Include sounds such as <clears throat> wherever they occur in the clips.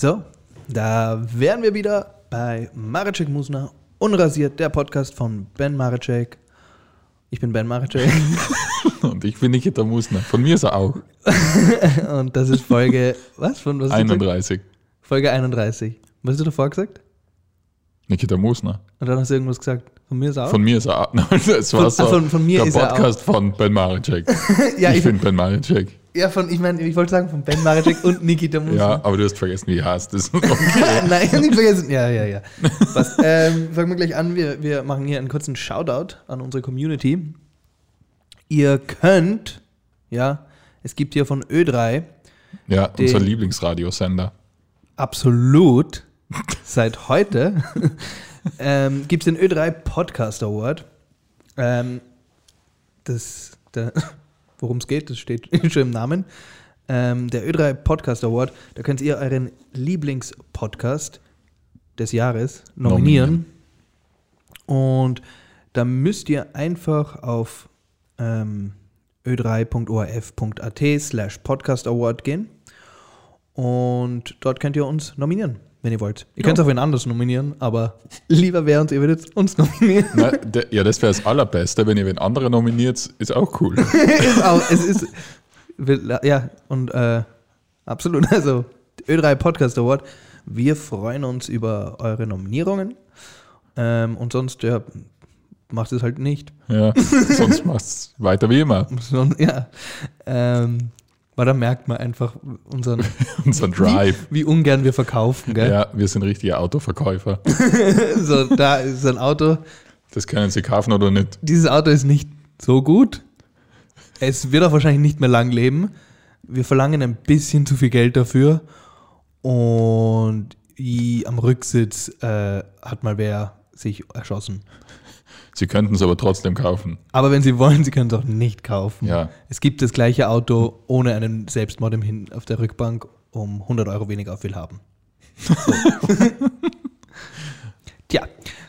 So, da wären wir wieder bei Maracek Musner, unrasiert, der Podcast von Ben Maracek. Ich bin Ben Maracek <laughs> Und ich bin Nikita Musner. Von mir ist er auch. <laughs> und das ist Folge, was? Von was? hast du gesagt? 31. Folge 31. Was hast du davor gesagt? Nikita Musner. Und dann hast du irgendwas gesagt. Von mir ist er auch? Von mir ist er auch. <laughs> Das war Von- so ah, von- von mir der ist er Podcast von Ben Maricek. ja, ich ich, bin Ben Maricek. Ja, von, ich meine, ich wollte sagen von Ben Maracek und Nikita Musner. Ja, aber du hast vergessen, wie er heißt. Das okay. <laughs> Nein, nicht vergessen. Ja, ja, ja. Was, ähm, fangen wir gleich an. Wir, wir machen hier einen kurzen Shoutout an unsere Community. Ihr könnt, ja, es gibt hier von Ö3 Ja, unser Lieblingsradiosender. absolut <laughs> seit heute <laughs> ähm, gibt es den Ö3 Podcast Award. Ähm, das, der, worum es geht, das steht <laughs> schon im Namen. Ähm, der Ö3 Podcast Award, da könnt ihr euren Lieblingspodcast des Jahres nominieren. Und da müsst ihr einfach auf ähm, ö3.orf.at slash podcast award gehen. Und dort könnt ihr uns nominieren, wenn ihr wollt. Ihr Ja. könnt auch wen anders nominieren, aber lieber wäre uns, ihr würdet uns nominieren. Na, der, ja, das wäre das Allerbeste. Wenn ihr wen anderen nominiert, ist auch cool. <laughs> ist auch, es ist, ja, und äh, absolut, <laughs> also Ö3 Podcast Award. Wir freuen uns über eure Nominierungen. Ähm, und sonst, ja, macht es halt nicht. Ja, <laughs> sonst machst du weiter wie immer. Ja. Ähm, weil da merkt man einfach unseren, <laughs> Unser Drive. wie, wie ungern wir verkaufen, gell? Ja, wir sind richtige Autoverkäufer. <laughs> So, da ist ein Auto. Das können Sie kaufen oder nicht. Dieses Auto ist nicht so gut. Es wird auch wahrscheinlich nicht mehr lang leben. Wir verlangen ein bisschen zu viel Geld dafür. Und am Rücksitz äh, hat mal wer sich erschossen. Sie könnten es aber trotzdem kaufen. Aber wenn Sie wollen, Sie können es auch nicht kaufen. Ja. Es gibt das gleiche Auto ohne einen Selbstmord im Hin auf der Rückbank um 100 Euro weniger auf Willhaben. So. <laughs> Tja,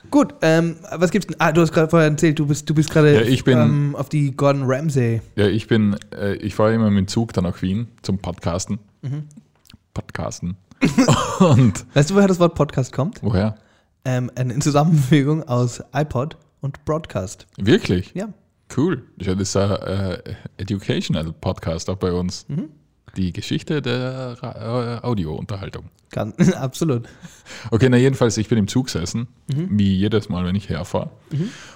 gut. Ähm, was gibt's denn? Ah, du hast gerade vorher erzählt, du bist, du bist gerade Ja, ich bin- ähm, auf die Gordon Ramsay. Ja, ich bin, äh, ich fahre immer mit dem Zug dann nach Wien zum Podcasten. Mhm. Podcasten. <laughs> Und Weißt du, woher das Wort Podcast kommt? woher? Ähm, eine Zusammenfügung aus iPod und Broadcast. Wirklich? Ja. Cool. Ja, das ist ein Educational Podcast auch bei uns. Mhm. Die Geschichte der äh, Audiounterhaltung. Kann, <laughs> absolut. Okay, na jedenfalls, ich bin im Zug gesessen, Mhm. wie jedes Mal, wenn ich herfahre.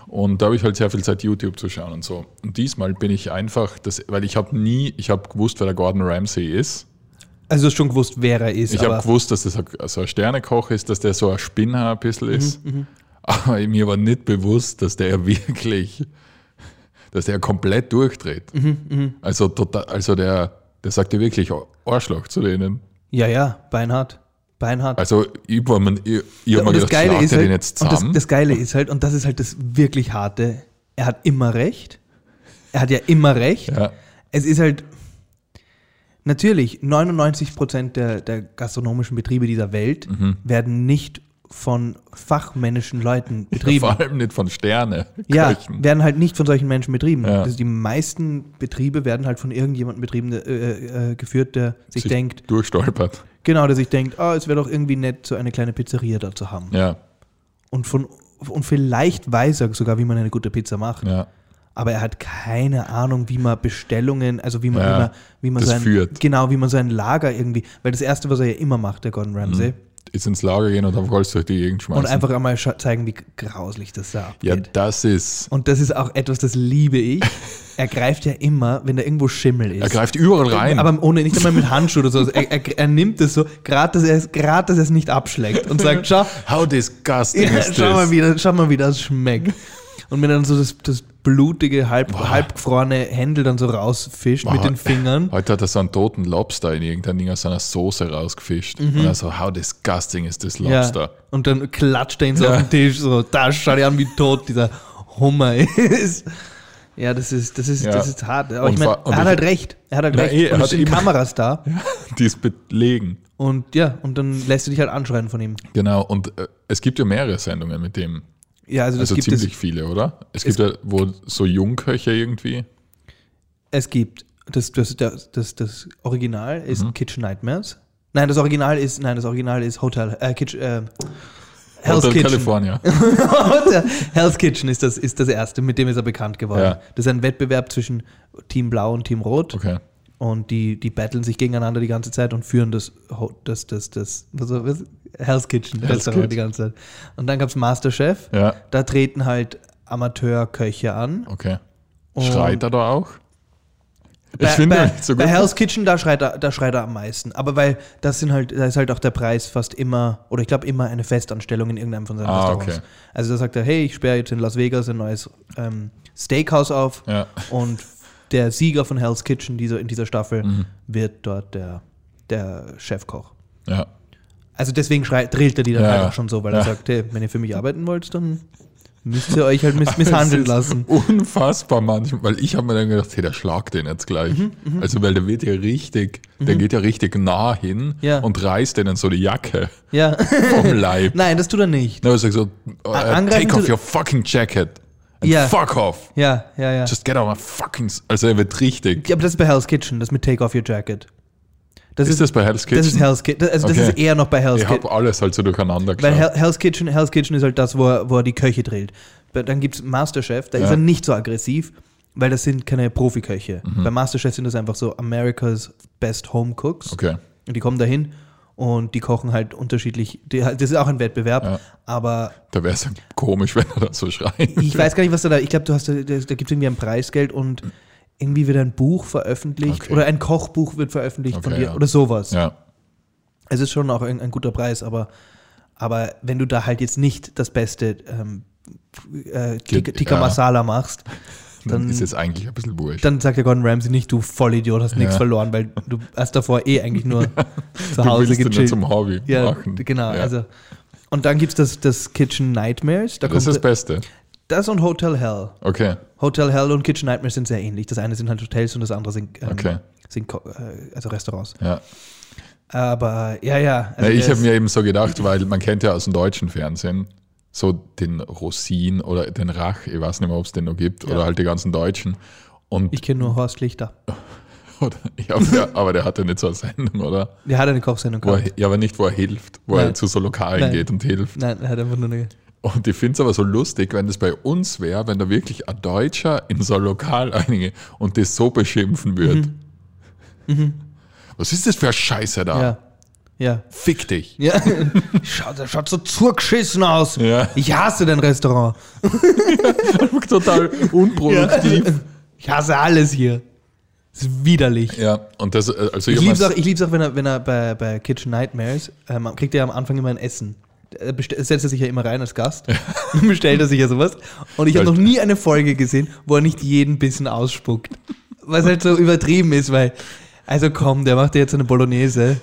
Und da habe ich halt sehr viel Zeit, YouTube zu schauen und so. Und diesmal bin ich einfach, das, weil ich habe nie, ich habe gewusst, wer der Gordon Ramsay ist. Also schon gewusst, wer er ist. Ich habe gewusst, dass das so ein Sternekoch ist, dass der so ein Spinner ein bisschen Mhm, ist. Aber mir war nicht bewusst, dass der wirklich, dass der komplett durchdreht. Mhm, Also, total, also der, der sagt ja wirklich Arschloch zu denen. ja, ja, beinhart. Beinhart. Also ich, war mir- ich, ich und habe mir das gedacht, Geile ist halt, den jetzt und das, zusammen? das Geile ist halt, und das ist halt das wirklich Harte, er hat immer recht. Er hat ja immer recht. ja, Es ist halt, natürlich, 99 Prozent der, der gastronomischen Betriebe dieser Welt Mhm. werden nicht von fachmännischen Leuten betrieben. vor allem nicht von Sterne. Ja, werden halt nicht von solchen Menschen betrieben. Ja. Also die meisten Betriebe werden halt von irgendjemandem betrieben, der, äh, äh, geführt, der sich, sich denkt, durchstolpert. genau, der sich denkt, ah, es wäre doch irgendwie nett, so eine kleine Pizzeria da zu haben. Ja, Und, von, und vielleicht weiß er sogar, wie man eine gute Pizza macht. ja. Aber er hat keine Ahnung, wie man Bestellungen, also wie man, Ja, wie man, wie man sein, führt. genau, wie man sein Lager irgendwie, weil das erste, was er ja immer macht, der Gordon Ramsay, Ist ins Lager gehen und auf Holz durch die Gegend schmeißen. und einfach einmal zeigen, wie grauslich das da ja, abgeht. das ist. Und das ist auch etwas, das liebe ich. <laughs> Er greift ja immer, wenn da irgendwo Schimmel ist. Er greift überall rein. Aber ohne, nicht einmal mit <laughs> Handschuh oder so. Er, er, er nimmt es so, gerade dass er es, dass er es nicht abschlägt und sagt, schau, How disgusting ja, is schau, mal, this? wie, das- schau mal, wie das schmeckt. Und wenn dann so das, das blutige, halb, halbgefrorene Händel dann so rausfischt mit Boah. den Fingern. Heute hat er so einen toten Lobster in irgendein Ding aus seiner Soße rausgefischt. Und er so, how disgusting is this Lobster? Mhm. Ja, und dann klatscht er ihn so Ja. auf den Tisch, so, da schau dir an, wie tot dieser Hummer ist. Ja, das ist, das ist, Ja. das ist hart. Aber Und ich meine, er hat halt recht. Er hat halt recht. eh, er und es hat sind Kameras da. <laughs> Die ist belegen. Und ja, und dann lässt du dich halt anschreien von ihm. Genau, und äh, es gibt ja mehrere Sendungen mit dem. Ja, also das Also gibt ziemlich es. viele, oder? Es gibt ja wo so Jungköche irgendwie. Es gibt, das, das, das, das, das Original ist Mhm. Kitchen Nightmares. Nein, das Original ist, nein, das Original ist Hotel, äh, Kitchen, äh, Hell's Hotel Kitchen. California. Hell's Kitchen ist das, ist das erste, mit dem ist er bekannt geworden. Ja. Das ist ein Wettbewerb zwischen Team Blau und Team Rot. Okay. Und die, die battlen sich gegeneinander die ganze Zeit und führen das, das, das, das, was, Hell's Kitchen Hell's Kitchen. die ganze Zeit. Und dann gab es Masterchef. Ja, Da treten halt Amateurköche an. okay. Und- Schreit er da auch? Bei, Ich finde bei, nicht so bei gut. Hell's Kitchen, da schreit, er, da schreit er am meisten. Aber weil das sind halt, da ist halt auch der Preis fast immer, oder ich glaube immer eine Festanstellung in irgendeinem von seinen Ah, Restaurants. okay. Also da sagt er, hey, ich sperre jetzt in Las Vegas ein neues ähm, Steakhouse auf Ja. und der Sieger von Hell's Kitchen dieser, in dieser Staffel Mhm. wird dort der, der Chefkoch. Ja. Also deswegen schreit, drillt er die dann Ja, halt auch schon so, weil Ja. er sagt, hey, wenn ihr für mich arbeiten wollt, dann müsst ihr euch halt miss <laughs> misshandeln Es ist lassen. Unfassbar manchmal, weil ich habe mir dann gedacht, hey, der schlagt den jetzt gleich. Mhm, also, weil der wird ja richtig, der geht ja richtig nah hin Ja. und reißt denen so die Jacke Ja. vom Leib. <laughs> Nein, das tut er nicht. Na, er sagt so, äh, angreifen take off your fucking jacket and Ja. fuck off. Ja, ja, ja. Just get out of my fucking... Also er wird richtig. Ja, aber das ist bei Hell's Kitchen, das mit Take Off Your Jacket. Das ist, das bei Hell's Kitchen? Das ist Hell's Kitchen. Also das Okay. ist eher noch bei Hell's ich Kitchen. habe alles halt so durcheinander Weil geschaut. Hell, Hell's Kitchen, Hell's Kitchen ist halt das, wo er, wo er die Köche drillt. Dann gibt es Masterchef, da ist Ja. er nicht so aggressiv, weil das sind keine Profiköche. Mhm. Bei Masterchef sind das einfach so America's Best Home Cooks. Okay. Und die kommen dahin und die kochen halt unterschiedlich. Das ist auch ein Wettbewerb, Ja. aber Da wäre es ja komisch, <laughs> wenn er da so schreit. ich weiß gar nicht, was da da. Ich glaube, du hast da, da, gibt es irgendwie ein Preisgeld und irgendwie wird ein Buch veröffentlicht Okay. oder ein Kochbuch wird veröffentlicht von Okay, dir ja. oder sowas. Ja, Es ist schon auch ein, ein guter Preis, aber, aber wenn du da halt jetzt nicht das beste ähm, äh, Tikka Tikka. Masala machst, dann, dann, ist es eigentlich ein bisschen wurscht. dann sagt der Gordon Ramsay nicht, du Vollidiot, hast nichts Ja. verloren, weil du hast davor eh eigentlich nur <laughs> zu du Hause nur gechillt. zum Hobby Ja, machen. genau. Ja. Also, und dann gibt es das, das Kitchen Nightmares. Da das ist das Beste. das und Hotel Hell. Okay. Hotel Hell und Kitchen Nightmares sind sehr ähnlich. Das eine sind halt Hotels und das andere sind, ähm, Okay. sind äh, also Restaurants. Ja. Aber ja, ja. Na, also ich der habe mir eben so gedacht, weil man kennt ja aus dem deutschen Fernsehen so den Rosin oder den Rach, ich weiß nicht mehr, ob es den noch gibt, Ja. oder halt die ganzen Deutschen. Und ich kenne nur Horst Lichter. <laughs> oder, ja, aber, der, aber der hat ja nicht so eine Sendung, oder? Der hat eine Kochsendung Wo er, gehabt. ja, aber nicht, wo er hilft, wo Nein. er zu so Lokalen Nein. geht und hilft. Nein, er hat einfach nur eine. Und ich finde es aber so lustig, wenn das bei uns wäre, wenn da wirklich ein Deutscher in so ein Lokal einige und das so beschimpfen würde. Was ist das für eine Scheiße da? Mhm. Ja. Ja. Fick dich. Ja. <laughs> Schaut, der schaut so zurgeschissen aus. Ja. Ich hasse dein Restaurant. <laughs> Total unproduktiv. <laughs> Ich hasse alles hier. Das ist widerlich. Ja, und das, äh, also Ich liebe es auch, ich lieb's auch, wenn er, wenn er bei, bei Kitchen Nightmares, ähm, kriegt er ja am Anfang immer ein Essen. Er setzt er sich ja immer rein als Gast. Dann bestellt er sich ja sowas. Und ich habe noch nie eine Folge gesehen, wo er nicht jeden Bissen ausspuckt. Was halt so übertrieben ist, weil, also komm, der macht dir jetzt eine Bolognese.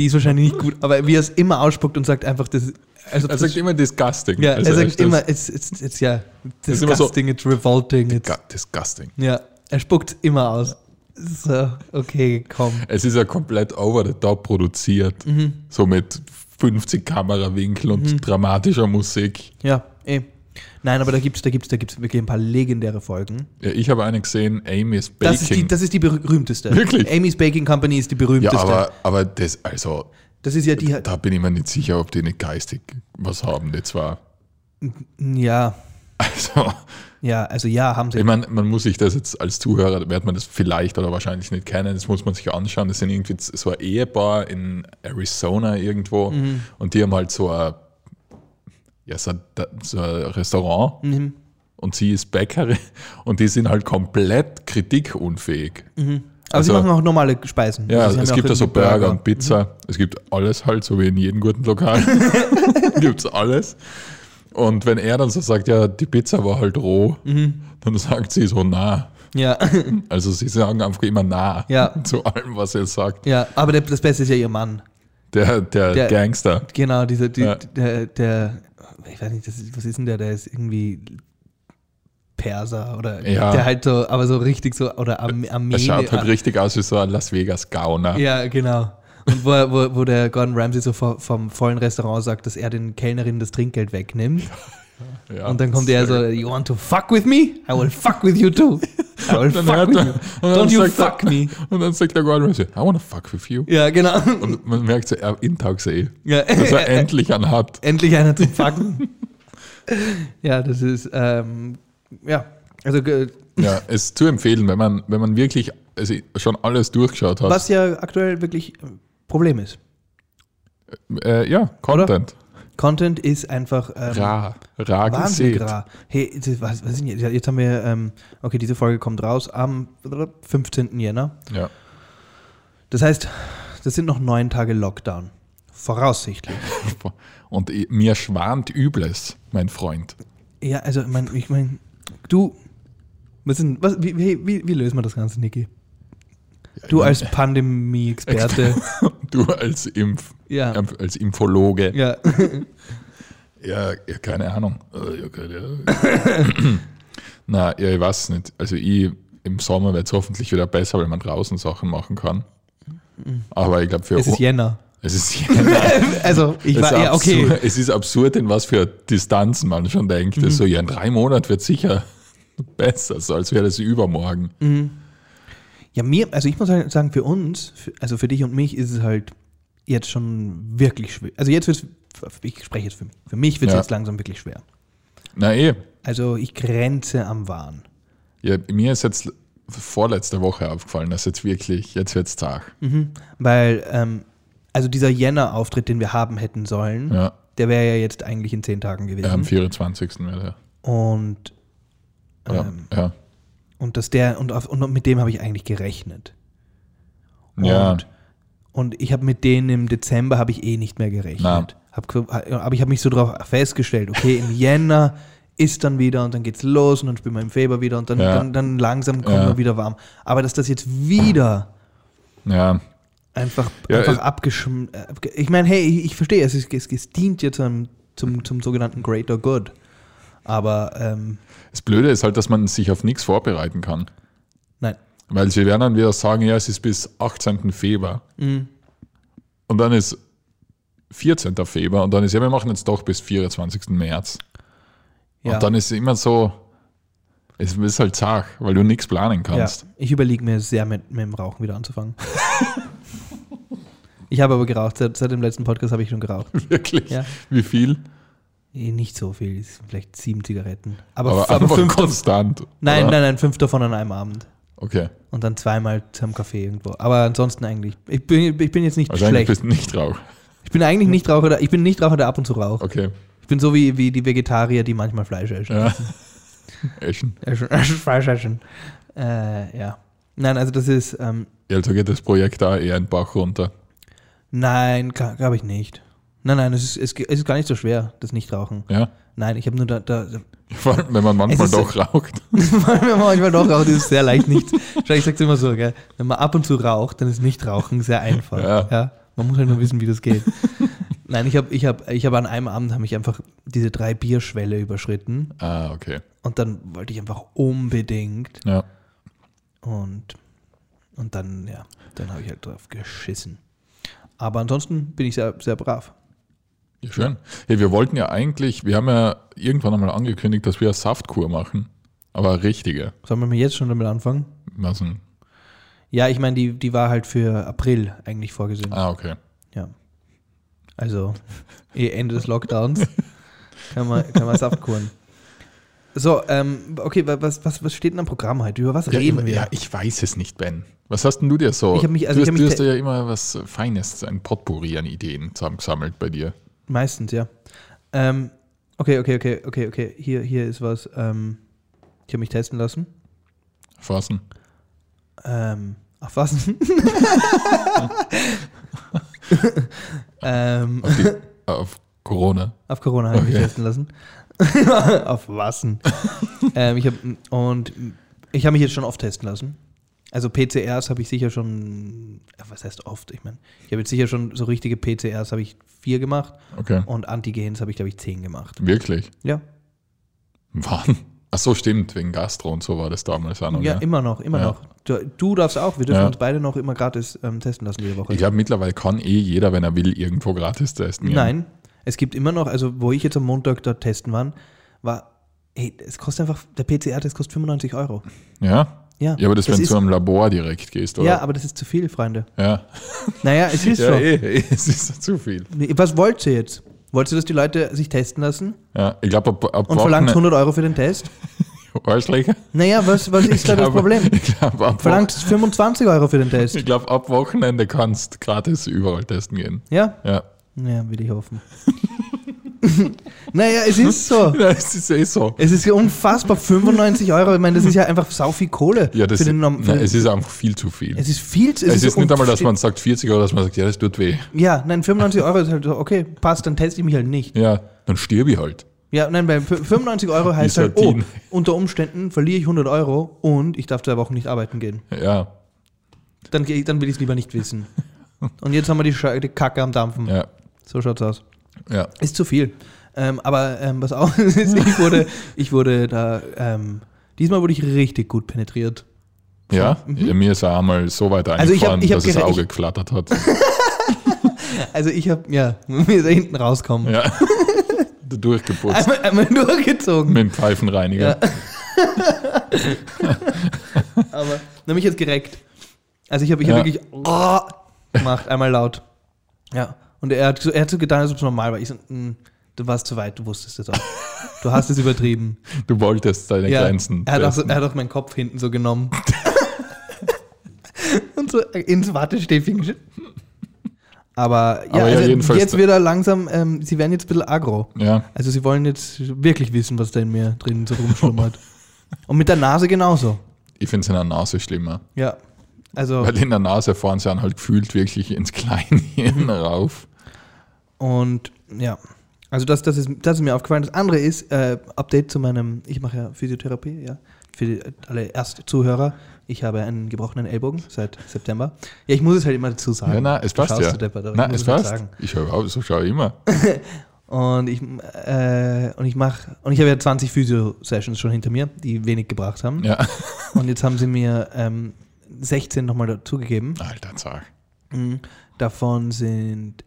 Die ist wahrscheinlich nicht gut, aber wie er es immer ausspuckt und sagt einfach, das also er sagt immer disgusting. ja, Also er sagt immer, it's, it's, it's, ja, ist immer so- disgusting, it's revolting, it's, disgusting. ja, er spuckt immer aus. So, okay, komm. Es ist ja komplett over the top produziert. Mhm. So mit 50 Kamerawinkel und dramatischer Musik. Ja, eh. Nein, aber da gibt es da gibt's, da gibt's wirklich ein paar legendäre Folgen. Ja, ich habe eine gesehen, Amy's Baking. Das ist, die, das ist die berühmteste. Wirklich? Amy's Baking Company ist die berühmteste. ja, aber, aber das, also, das ist ja die. da bin ich mir nicht sicher, ob die nicht geistig was haben. Das war, Ja, also, ja, also ja, haben sie. ich meine, man muss sich das jetzt als Zuhörer, wird man das vielleicht oder wahrscheinlich nicht kennen, das muss man sich anschauen. Das sind irgendwie so ein Ehepaar in Arizona irgendwo Mhm. und die haben halt so ein, ja, so ein, so ein Restaurant Mhm. und sie ist Bäckerin <laughs> und die sind halt komplett kritikunfähig. aber also- sie machen auch normale Speisen. Ja, Also es gibt ja so irgendwie Burger, und Pizza. Es gibt alles halt, so wie in jedem guten Lokal. <laughs> <laughs> gibt es alles. Und wenn er dann so sagt, ja, die Pizza war halt roh, Mhm. dann sagt sie so nah. Ja, Also sie sagen einfach immer nah Ja. zu allem, was er sagt. ja, aber das Beste ist ja ihr Mann. Der, der, Der- Gangster. Genau, dieser, die, Ja. der, der, ich weiß nicht, ist, was ist denn der, der ist irgendwie Perser oder Ja. der halt so, aber so richtig so, oder Arme, Er Armenier. schaut halt richtig aus wie so ein Las Vegas Gauner. Ja, genau. Und wo, wo, wo der Gordon Ramsay so vom vollen Restaurant sagt, dass er den Kellnerinnen das Trinkgeld wegnimmt. <laughs> Ja, Und dann kommt er so, you want to fuck with me? I will fuck with you too. <laughs> I will fuck with er- you. Don't you sagt er- fuck me. <laughs> Und dann sagt der Gordon Ramsay, I wanna fuck with you. Ja, genau. Und man merkt so, er intaugt eh, Ja. dass er endlich einen hat. <laughs> Endlich einer zum Fucken. ja, das ist, ähm, ja, also ge- Ja, ist zu empfehlen, wenn man, wenn man wirklich also schon alles durchgeschaut hat. was ja aktuell wirklich äh, Problem ist. Äh, ja, Content. Content ist einfach ähm, Rar, rar wahnsinnig gesät. rar. Hey, was, was ist jetzt? Jetzt haben wir, ähm, okay, diese Folge kommt raus am 15. Jänner. Ja. Das heißt, das sind noch neun Tage Lockdown. Voraussichtlich. <laughs> Und i- mir schwant Übles, mein Freund. Ja, also mein, ich meine, du, was sind, was, wie, wie, wie, wie lösen wir das Ganze, Niki? Du als Pandemie-Experte. <laughs> Du als Impf, Ja. als Impfologe. ja. <laughs> Ja, ja keine Ahnung. Äh, ja, keine Ahnung. <laughs> <clears throat> Na, ja, ich weiß nicht. Also ich, im Sommer wird es hoffentlich wieder besser, weil man draußen Sachen machen kann. Aber ich glaube für Es ist Jänner. es ist, Also, ich es war, ja, okay. absurd, es ist absurd, in was für Distanzen man schon denkt. Mhm. So, ja, in drei Monaten wird sicher besser, so als wäre das übermorgen. Mhm. Ja, mir, also ich muss halt sagen, für uns, für, also für dich und mich ist es halt jetzt schon wirklich schwer. Also jetzt wird es, ich spreche jetzt für mich. Für mich wird es Ja. jetzt langsam wirklich schwer. Na eh, Also ich grenze am Wahn. ja, mir ist jetzt vorletzte Woche aufgefallen, dass jetzt wirklich, jetzt wird es zart. Mhm. Weil, ähm, also dieser Jänner-Auftritt, den wir haben hätten sollen, Ja, der wäre ja jetzt eigentlich in zehn Tagen ja, gewesen. am 24. wäre Und, der. Ja, ähm, ja. Und dass der, und, auf, und mit dem habe ich eigentlich gerechnet. ja. Und, und ich habe mit denen im Dezember habe ich eh nicht mehr gerechnet. Hab, aber ich habe mich so darauf festgestellt, okay, im Jänner ist dann wieder und dann geht's los und dann spielen wir im Februar wieder und dann, Ja. dann, dann langsam kommen Ja. wir wieder warm. Aber dass das jetzt wieder ja. einfach, Ja, einfach äh, abgeschm... äh, Ich meine, hey, ich, ich verstehe, es, ist, es, es dient jetzt zum, zum, zum sogenannten Greater Good. Aber ähm, Das Blöde ist halt, dass man sich auf nichts vorbereiten kann. nein. Weil sie werden dann wieder sagen, ja, es ist bis 18. Februar. Mhm. Und dann ist 14. Februar und dann ist, ja, wir machen jetzt doch bis 24. März. Ja. Und dann ist es immer so, es ist halt zart, weil du nichts planen Ja, kannst. ich überlege mir sehr mit, mit dem Rauchen wieder anzufangen. <laughs> ich habe aber geraucht. Seit, seit dem letzten Podcast habe ich schon geraucht. Wirklich. Ja. Wie viel? Eh, Nicht so viel, vielleicht sieben Zigaretten. Aber, Aber, aber, fünf davon, konstant. nein, oder? nein, nein, fünf davon an einem Abend. Okay. Und dann zweimal zum Kaffee irgendwo. Aber ansonsten eigentlich. Ich bin, ich bin jetzt nicht Wahrscheinlich schlecht. bist du nicht Rauch. Ich bin eigentlich nicht Raucher, der, ich bin nicht Raucher, der ab und zu raucht. Okay. Ich bin so wie, wie die Vegetarier, die manchmal Fleisch essen. Ja. <laughs> Eschen. Essen- Fleisch essen. Äh, ja. Nein, also das ist, ähm, Ja, also geht das Projekt da eher in den Bach runter. nein, glaube ich nicht. Nein, nein, es ist, es ist gar nicht so schwer, das Nichtrauchen. Ja. Nein, ich habe nur da, da, <laughs> Vor allem, wenn man manchmal ist- doch raucht. <laughs> Wenn man manchmal doch raucht, ist es sehr leicht nicht. <laughs> Ich sag's immer so, gell? Wenn man ab und zu raucht, dann ist nicht rauchen sehr einfach. Ja. Man muss halt nur wissen, wie das geht. Nein, ich habe ich hab, ich hab an einem Abend habe ich einfach diese drei Bierschwelle überschritten Ah, okay. und dann wollte ich einfach unbedingt Ja. und, und dann, ja, dann habe ich halt drauf geschissen. Aber ansonsten bin ich sehr, sehr brav. Ja, schön. Hey, wir wollten ja eigentlich, wir haben ja irgendwann einmal angekündigt, dass wir eine Saftkur machen. Aber richtige. Sollen wir mal jetzt schon damit anfangen? Also, Ja, ich meine, die, die war halt für April eigentlich vorgesehen. ah, okay. Ja. Also, eh Ende des Lockdowns kann man, kann man Saftkuren. So, ähm, okay, wa- was, was, was steht denn am Programm heute? Über was Ja, reden wir? ja, ich weiß es nicht, Ben. Was hast denn du dir so? Ich mich- also du ich hast, hab du mich hast ja immer was Feines, ein Potpourri an Ideen zusammengesammelt bei dir. Meistens, ja. Ähm, okay, okay, okay, okay, okay. Hier, hier ist was. Ähm, ich habe mich testen lassen. Fassen. Ähm, auf was? <laughs> ähm, Auf, die, auf Corona. auf Corona habe ich mich Okay. testen lassen. <laughs> auf was? <laughs> ähm, ich hab, und ich habe mich jetzt schon oft testen lassen. Also PCRs habe ich sicher schon, ja, was heißt oft? Ich meine, ich habe jetzt sicher schon so richtige PCRs habe ich vier gemacht Okay. und Antigens habe ich, glaube ich, zehn gemacht. Wirklich? Ja, Wann? Ach so, stimmt, wegen Gastro und so war das damals auch noch. ja, ne? immer noch, immer Ja. noch. Du, du darfst auch, wir dürfen Ja. uns beide noch immer gratis ähm, testen lassen jede Woche. Ich glaube, mittlerweile kann eh jeder, wenn er will, irgendwo gratis testen. Nein, es gibt immer noch, also wo ich jetzt am Montag dort testen war, war, ey, es kostet einfach, der PCR-Test kostet 95 Euro. Ja? Ja, Ja, aber das, wenn du zu einem Labor direkt gehst, oder? ja, aber das ist zu viel, Freunde. Ja, Naja, es ist ja so. eh, eh, es ist zu viel. Was wollt ihr jetzt? Wollt ihr, dass die Leute sich testen lassen Ja, ich glaube, ab, ab und verlangt Wochenende- 100 Euro für den Test? <laughs> Arschlöcher. Naja, was, was ist da das glaube- Problem? Ich glaube, ab, Verlangt 25 Euro für den Test? ich glaub, ab Wochenende kannst du gratis überall testen gehen. Ja? Ja. Ja, will ich hoffen. <laughs> <laughs> naja, es ist so. <laughs> ja, es ist eh so. Es ist ja unfassbar, 95 Euro. Ich meine, das ist ja einfach sau viel Kohle. Ja, das, für den, für nein, es ist einfach viel zu viel. es ist viel zu Es ist nicht einmal, dass man sagt 40 Euro, dass man sagt, ja, das tut weh. Ja, nein, 95 Euro ist halt so, okay, passt, dann teste ich mich halt nicht. Ja, dann stirb ich halt. Ja, nein, bei f- 95 Euro heißt Ist halt, oh, unter Umständen verliere ich 100 Euro und ich darf zwei Wochen nicht arbeiten gehen. Ja, Dann, dann will ich es lieber nicht wissen. <laughs> Und jetzt haben wir die, Sche- die Kacke am Dampfen. ja, So schaut's aus. Ja. Ist zu viel. Ähm, aber ähm, was auch ist, ich wurde, ich wurde da, ähm, diesmal wurde ich richtig gut penetriert. Ja, ja, mir ist er einmal so weit Mhm. Also ich hab- eingefahren, ich hab dass das Auge geflattert hat. <laughs> Also ich habe, ja, <laughs> mir ist da hinten rauskommen. Ja. Du <laughs> durchgeputzt Einmal, einmal durchgezogen. mit dem Pfeifenreiniger. Aber dann mich jetzt gereckt. Also ich habe ich Ja. hab wirklich oh, gemacht, einmal laut. Ja. Und er hat, so, er hat so getan, als ob es normal war. Ich so, "Mm, du warst zu weit, du wusstest es auch. Du hast es übertrieben. <laughs> Du wolltest deine Ja, Grenzen. er, hat auch so, er hat auch meinen Kopf hinten so genommen. <laughs> und so ins Wattestäbchen Aber ja, Aber ja, also jetzt wird er langsam, ähm, sie werden jetzt ein bisschen aggro. ja, Also sie wollen jetzt wirklich wissen, was da in mir drin so rumschlummert. und mit der Nase genauso. ich finde es in der Nase schlimmer. Ja. Also, Weil in der Nase fahren sie dann halt gefühlt wirklich ins Kleinhirn <laughs> rauf. Und ja. Also das, das, ist, das ist mir aufgefallen. Das andere ist, äh, Update zu meinem, ich mache ja Physiotherapie, ja. Für die, alle Erstzuhörer. Ich habe einen gebrochenen Ellbogen seit September. Ja, ich muss es halt immer dazu sagen. Ja, na, es passt ja. deppert, Na, es halt passt. Ich schaue auch, so schaue ich immer. <laughs> Und ich, äh, und ich mache, und ich habe ja 20 Physio-Sessions schon hinter mir, die wenig gebracht haben. Ja. <laughs> Und jetzt haben sie mir ähm, 16 nochmal dazugegeben. Alter, sag. Mhm. Davon sind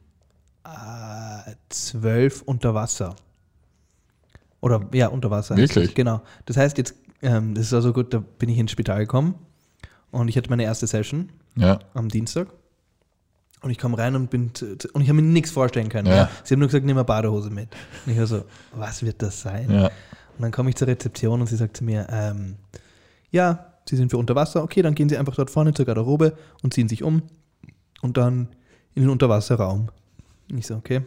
äh, 12 unter Wasser. Oder ja, unter Wasser. Wirklich? es. Genau. Das heißt jetzt, ähm, das ist also gut, da bin ich ins Spital gekommen und ich hatte meine erste Session Ja, am Dienstag. Und ich komme rein und bin und ich habe mir nichts vorstellen können. Ja. Ja. Sie haben nur gesagt, nimm mal Badehose mit. Und ich war so, was wird das sein? ja. Und dann komme ich zur Rezeption und sie sagt zu mir, ähm, ja, Sie sind für Unterwasser, okay, dann gehen Sie einfach dort vorne zur Garderobe und ziehen sich um und dann in den Unterwasserraum. Ich so, okay.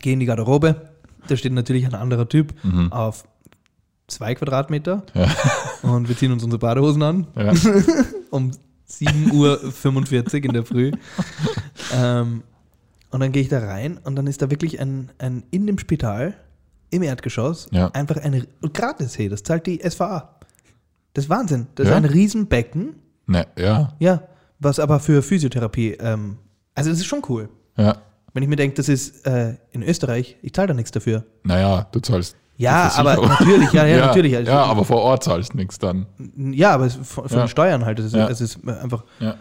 Gehe in die Garderobe, da steht natürlich ein anderer Typ Mhm. auf zwei Quadratmeter Ja. <laughs> und wir ziehen uns unsere Badehosen an ja. <laughs> um 7.45 Uhr in der Früh. ähm, und dann gehe ich da rein und dann ist da wirklich ein, ein in dem Spital, im Erdgeschoss, Ja. einfach ein gratis hey, das zahlt die SVA. Das ist Wahnsinn. Das ist ein Riesenbecken, Ne, ja, ja, was aber für Physiotherapie, ähm, also das ist schon cool. ja. Wenn ich mir denke, das ist äh, in Österreich, ich zahle da nichts dafür. Naja, du zahlst. Ja, aber natürlich, ja, <laughs> ja, natürlich. Also, ja, aber vor Ort zahlst du nichts dann. ja, aber von, Ja. den Steuern halt. Es ist, Ja. es ist einfach Ja.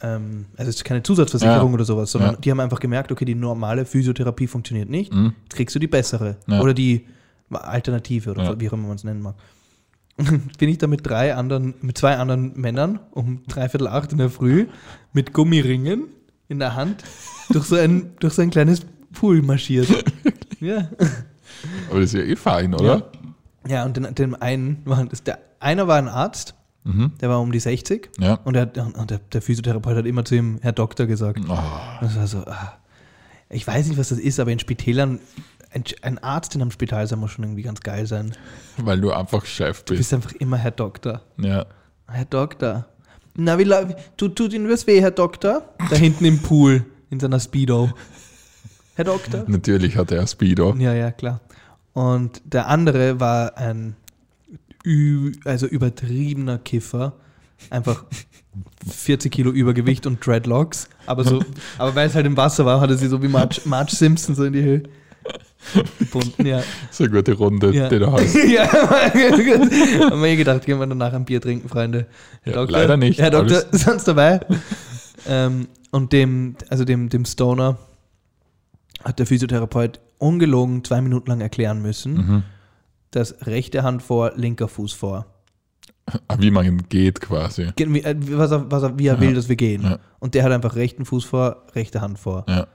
ähm, also es ist keine Zusatzversicherung Ja. oder sowas, sondern Ja. die haben einfach gemerkt, okay, die normale Physiotherapie funktioniert nicht. Mhm. Jetzt kriegst du die bessere Ja. oder die Alternative oder Ja. wie auch immer man es nennen mag. <laughs> Bin ich da mit drei anderen, mit zwei anderen Männern um dreiviertel acht in der Früh mit Gummiringen in der Hand durch so ein, durch so ein kleines Pool marschiert. <laughs> ja. Aber das ist ja eh fein, oder? Ja, und den, dem einen war das, der einer war ein Arzt, Mhm. der war um die 60 Ja. und, der, und der, der Physiotherapeut hat immer zu ihm Herr Doktor gesagt. Oh, Das war so, ah. ich weiß nicht, was das ist, aber in Spitälern, ein, ein Arzt in einem Spital sein muss schon irgendwie ganz geil sein. weil du einfach Chef Du bist. bist einfach immer Herr Doktor. Ja. Herr Doktor. Na, wie lau- tut, tut Ihnen was weh, Herr Doktor? Da hinten im Pool, in seiner Speedo. Herr Doktor? Natürlich hat er Speedo. Ja, ja, klar. Und der andere war ein ü also übertriebener Kiffer. Einfach 40 Kilo Übergewicht und Dreadlocks. Aber so, aber weil es halt im Wasser war, hat er sie so wie Marge, Marge Simpson so in die Höhe gebunden, ja. <laughs> So eine gute Runde, Ja. die du hast. <laughs> ja, haben wir eh gedacht, gehen wir danach ein Bier trinken, Freunde. Herr Ja, leider nicht. Herr Doktor, Alles- <laughs> sonst dabei? ähm, und dem, also dem, dem Stoner hat der Physiotherapeut ungelogen zwei Minuten lang erklären müssen, Mhm. dass rechte Hand vor, linker Fuß vor. Ah, Wie man geht quasi. Äh, Was er, was er, wie er will, dass wir gehen. Ja. Und der hat einfach rechten Fuß vor, rechte Hand vor. Ja.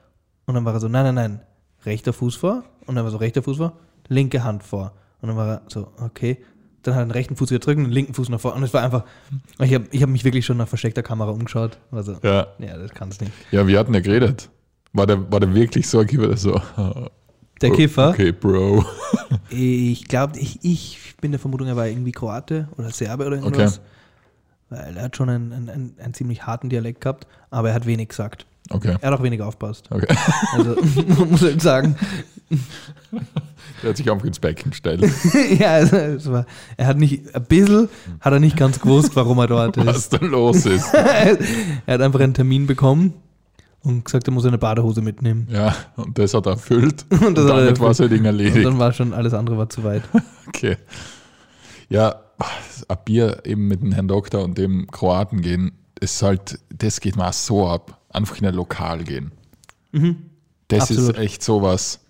Und dann war er so, nein, nein, nein, rechter Fuß vor. Und dann war so, rechter Fuß vor, linke Hand vor. Und dann war er so, okay. Dann hat er den rechten Fuß wieder drücken, den linken Fuß nach vor. Und es war einfach, ich habe ich hab mich wirklich schon nach versteckter Kamera umgeschaut. Also, Ja. ja, das kann's nicht. Ja, wir hatten ja geredet. War der, war der wirklich so, okay, oder so? <laughs> Der Kiffer, Okay, Bro. <laughs> ich glaube, ich, ich bin der Vermutung, er war irgendwie Kroate oder Serbe oder irgendwas. Weil er hat schon einen, einen, einen, ziemlich harten Dialekt gehabt, aber er hat wenig gesagt. Okay. Er hat auch wenig aufpasst. okay. Also, man <laughs> muss halt sagen, Der hat sich einfach ins Becken gestellt. <laughs> ja, also, war, er hat nicht, ein bisschen hat er nicht ganz gewusst, warum er dort Was ist. da los ist. <laughs> er hat einfach einen Termin bekommen und gesagt, er muss eine Badehose mitnehmen. Ja, und das hat er erfüllt. Und Und, er damit war sein Ding Und erledigt. dann war schon alles andere war zu weit. Okay. Ja, ein Bier eben mit dem Herrn Doktor und dem Kroaten gehen, ist halt, das geht auch so ab. Einfach in ein Lokal gehen. Das Absolut. ist echt sowas.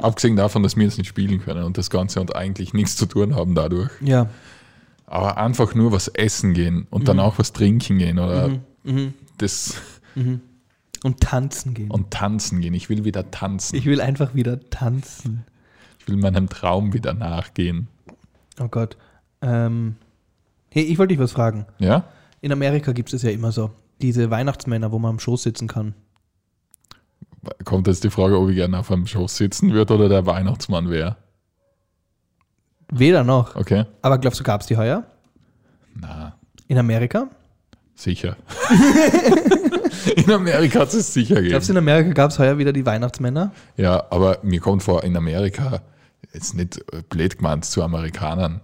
Abgesehen davon, dass wir es nicht spielen können und das Ganze und eigentlich nichts zu tun haben dadurch. Ja, Aber einfach nur was essen gehen und Mhm. dann auch was trinken gehen oder das und tanzen gehen. und tanzen gehen. Ich will wieder tanzen. ich will einfach wieder tanzen. Ich will meinem Traum wieder nachgehen. Oh Gott. Ähm, hey, ich wollte dich was fragen. Ja? In Amerika gibt es ja immer so. Diese Weihnachtsmänner, wo man am Schoß sitzen kann. Kommt jetzt die Frage, ob ich gerne auf einem Schoß sitzen würde oder der Weihnachtsmann wäre. Weder noch. Okay? Aber glaubst du, gab es die heuer? Na, In Amerika? sicher. <laughs> in Amerika hat es sicher Glaubst du, gegeben. in Amerika gab es heuer wieder die Weihnachtsmänner? Ja, aber mir kommt vor, in Amerika, jetzt nicht blöd gemeint zu Amerikanern,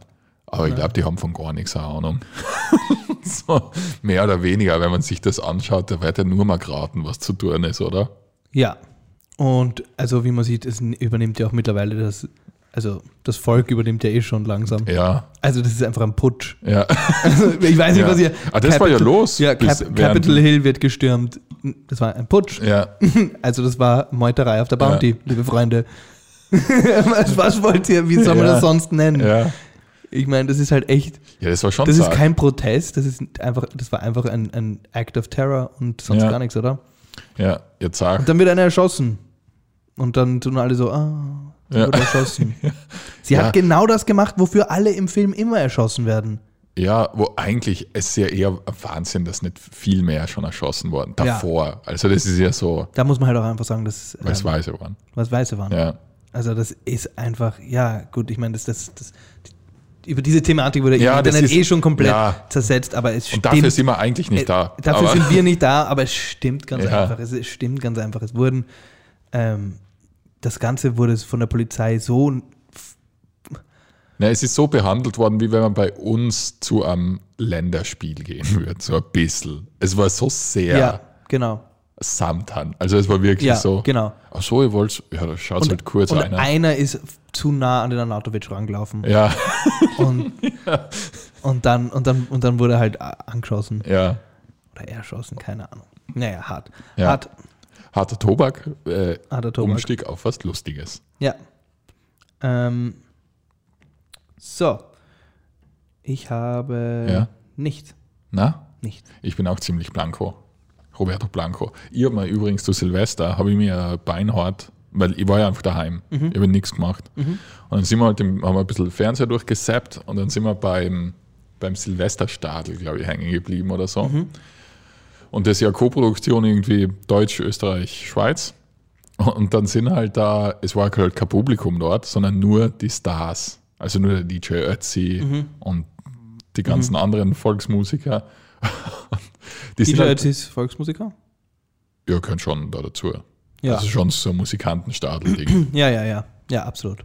aber ich glaube, die haben von gar nichts eine Ahnung. <laughs> so, mehr oder weniger, wenn man sich das anschaut, da wird ja nur mal geraten, was zu tun ist, oder? Ja. Und also wie man sieht, es übernimmt ja auch mittlerweile das, also das Volk übernimmt ja eh schon langsam. Ja, Also das ist einfach ein Putsch. ja. <laughs> Also, ich weiß nicht, Ja. was ihr. Ah, das war ja los, Ja, Cap Capitol Hill wird gestürmt. Das war ein Putsch. ja. <laughs> Also das war Meuterei auf der Bounty, liebe Freunde. was, was wollt ihr, wie soll man Ja. das sonst nennen? Ja, Ich meine, das ist halt echt, ja das war schon das ist kein Protest, das ist einfach, das war einfach ein, ein Act of Terror und sonst Ja. gar nichts, oder? Ja, jetzt sag. Und dann wird einer erschossen. Und dann tun alle so, ah, Ja. wurde erschossen. <laughs> Sie Ja. hat genau das gemacht, wofür alle im Film immer erschossen werden. Ja, wo eigentlich es ist ja eher Wahnsinn, dass nicht viel mehr schon erschossen worden Ja. davor. Also das ist ja so, Da muss man halt auch einfach sagen, dass weil es ähm, Weiße waren. was Weiße waren. Ja, Also das ist einfach, ja gut, ich meine, das, das, das, über diese Thematik wurde Ja, Internet ist- eh schon komplett ja. zersetzt, aber es und stimmt. dafür sind wir eigentlich nicht da. Äh, dafür aber, sind wir nicht da, aber es stimmt ganz Ja. einfach. Es stimmt ganz einfach. Es wurden, ähm, das Ganze wurde von der Polizei so, Na, es ist so behandelt worden, wie wenn man bei uns zu einem Länderspiel gehen <laughs> würde, so ein bisschen. Es war so sehr ja, genau. Samthan. Also es war wirklich Ja, so, genau. ach so, ihr wollt, ja, da schaut halt kurz und einer. einer ist zu nah an den Anatovic rangelaufen. ja, <laughs> Und, und, dann, und, dann, und dann wurde er halt angeschossen. ja. Oder erschossen, keine Ahnung. Naja, hart. Ja. Hart, Harter Tobak, äh, harter Tobak. Umstieg auf was Lustiges. Ja. Ähm, so. Ich habe Ja. nicht. Na? Nicht. Ich bin auch ziemlich blanco. Roberto Blanco. Ich habe mir übrigens zu Silvester, habe ich mir ein Beinhard, weil ich war ja einfach daheim. Ich habe nichts gemacht. Und dann sind wir halt, haben wir ein bisschen Fernseher durchgesappt und dann sind wir beim, beim Silvesterstadel, glaube ich, hängen geblieben oder so. Und das ist ja Co-Produktion irgendwie Deutsch, Österreich, Schweiz. Und dann sind halt da, es war halt kein Publikum dort, sondern nur die Stars. Also nur der DJ Ötzi und die ganzen anderen Volksmusiker. <laughs> die DJ sind halt, ist Volksmusiker? ja, gehören schon da dazu. Ja. Also schon so ein Musikantenstadel-Ding. <clears throat> Ja, ja, ja. Ja, absolut.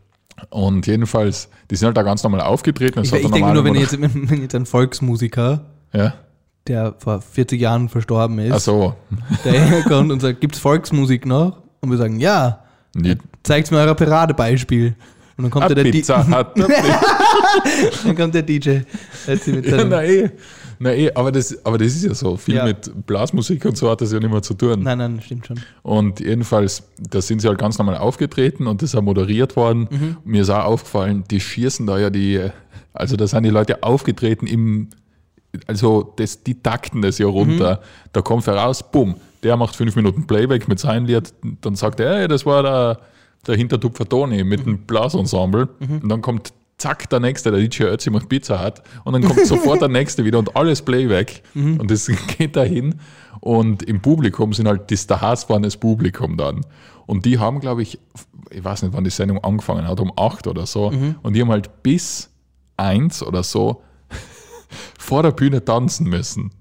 und jedenfalls, die sind halt da ganz normal aufgetreten. Ich, ich denke nur, wenn jetzt, wenn jetzt ein Volksmusiker, Ja, der vor 40 Jahren verstorben ist, ach so. der <laughs> herkommt und sagt, gibt es Volksmusik noch? Und wir sagen, ja, Die, zeigt mir euer Paradebeispiel. Und dann kommt der, der, Pizza D- hat. <laughs> dann kommt der DJ. Mit ja, seinem- na eh. Aber das, aber das ist ja so. Viel Ja. mit Blasmusik und so hat das ja nicht mehr zu tun. nein, nein, stimmt schon. Und jedenfalls, da sind sie halt ganz normal aufgetreten und das ist auch moderiert worden. Mhm. Mir ist auch aufgefallen, die schießen da ja die, also da sind die Leute aufgetreten im, also das, die takten das ja runter. Mhm. Da kommt heraus, bumm, der macht fünf Minuten Playback mit seinem Lied, dann sagt er, hey, das war der, der Hintertupfer Toni mit Mhm. dem Blasensemble. Und dann kommt zack, der nächste, der DJ Ötzi macht Pizza hat. Und dann kommt sofort der <laughs> nächste wieder und alles Playback. Mhm. Und das <laughs> geht dahin. Und im Publikum sind halt die Stars waren das Publikum dann. Und die haben, glaube ich, ich weiß nicht, wann die Sendung angefangen hat, um acht oder so. Mhm. Und die haben halt bis eins oder so <laughs> vor der Bühne tanzen müssen.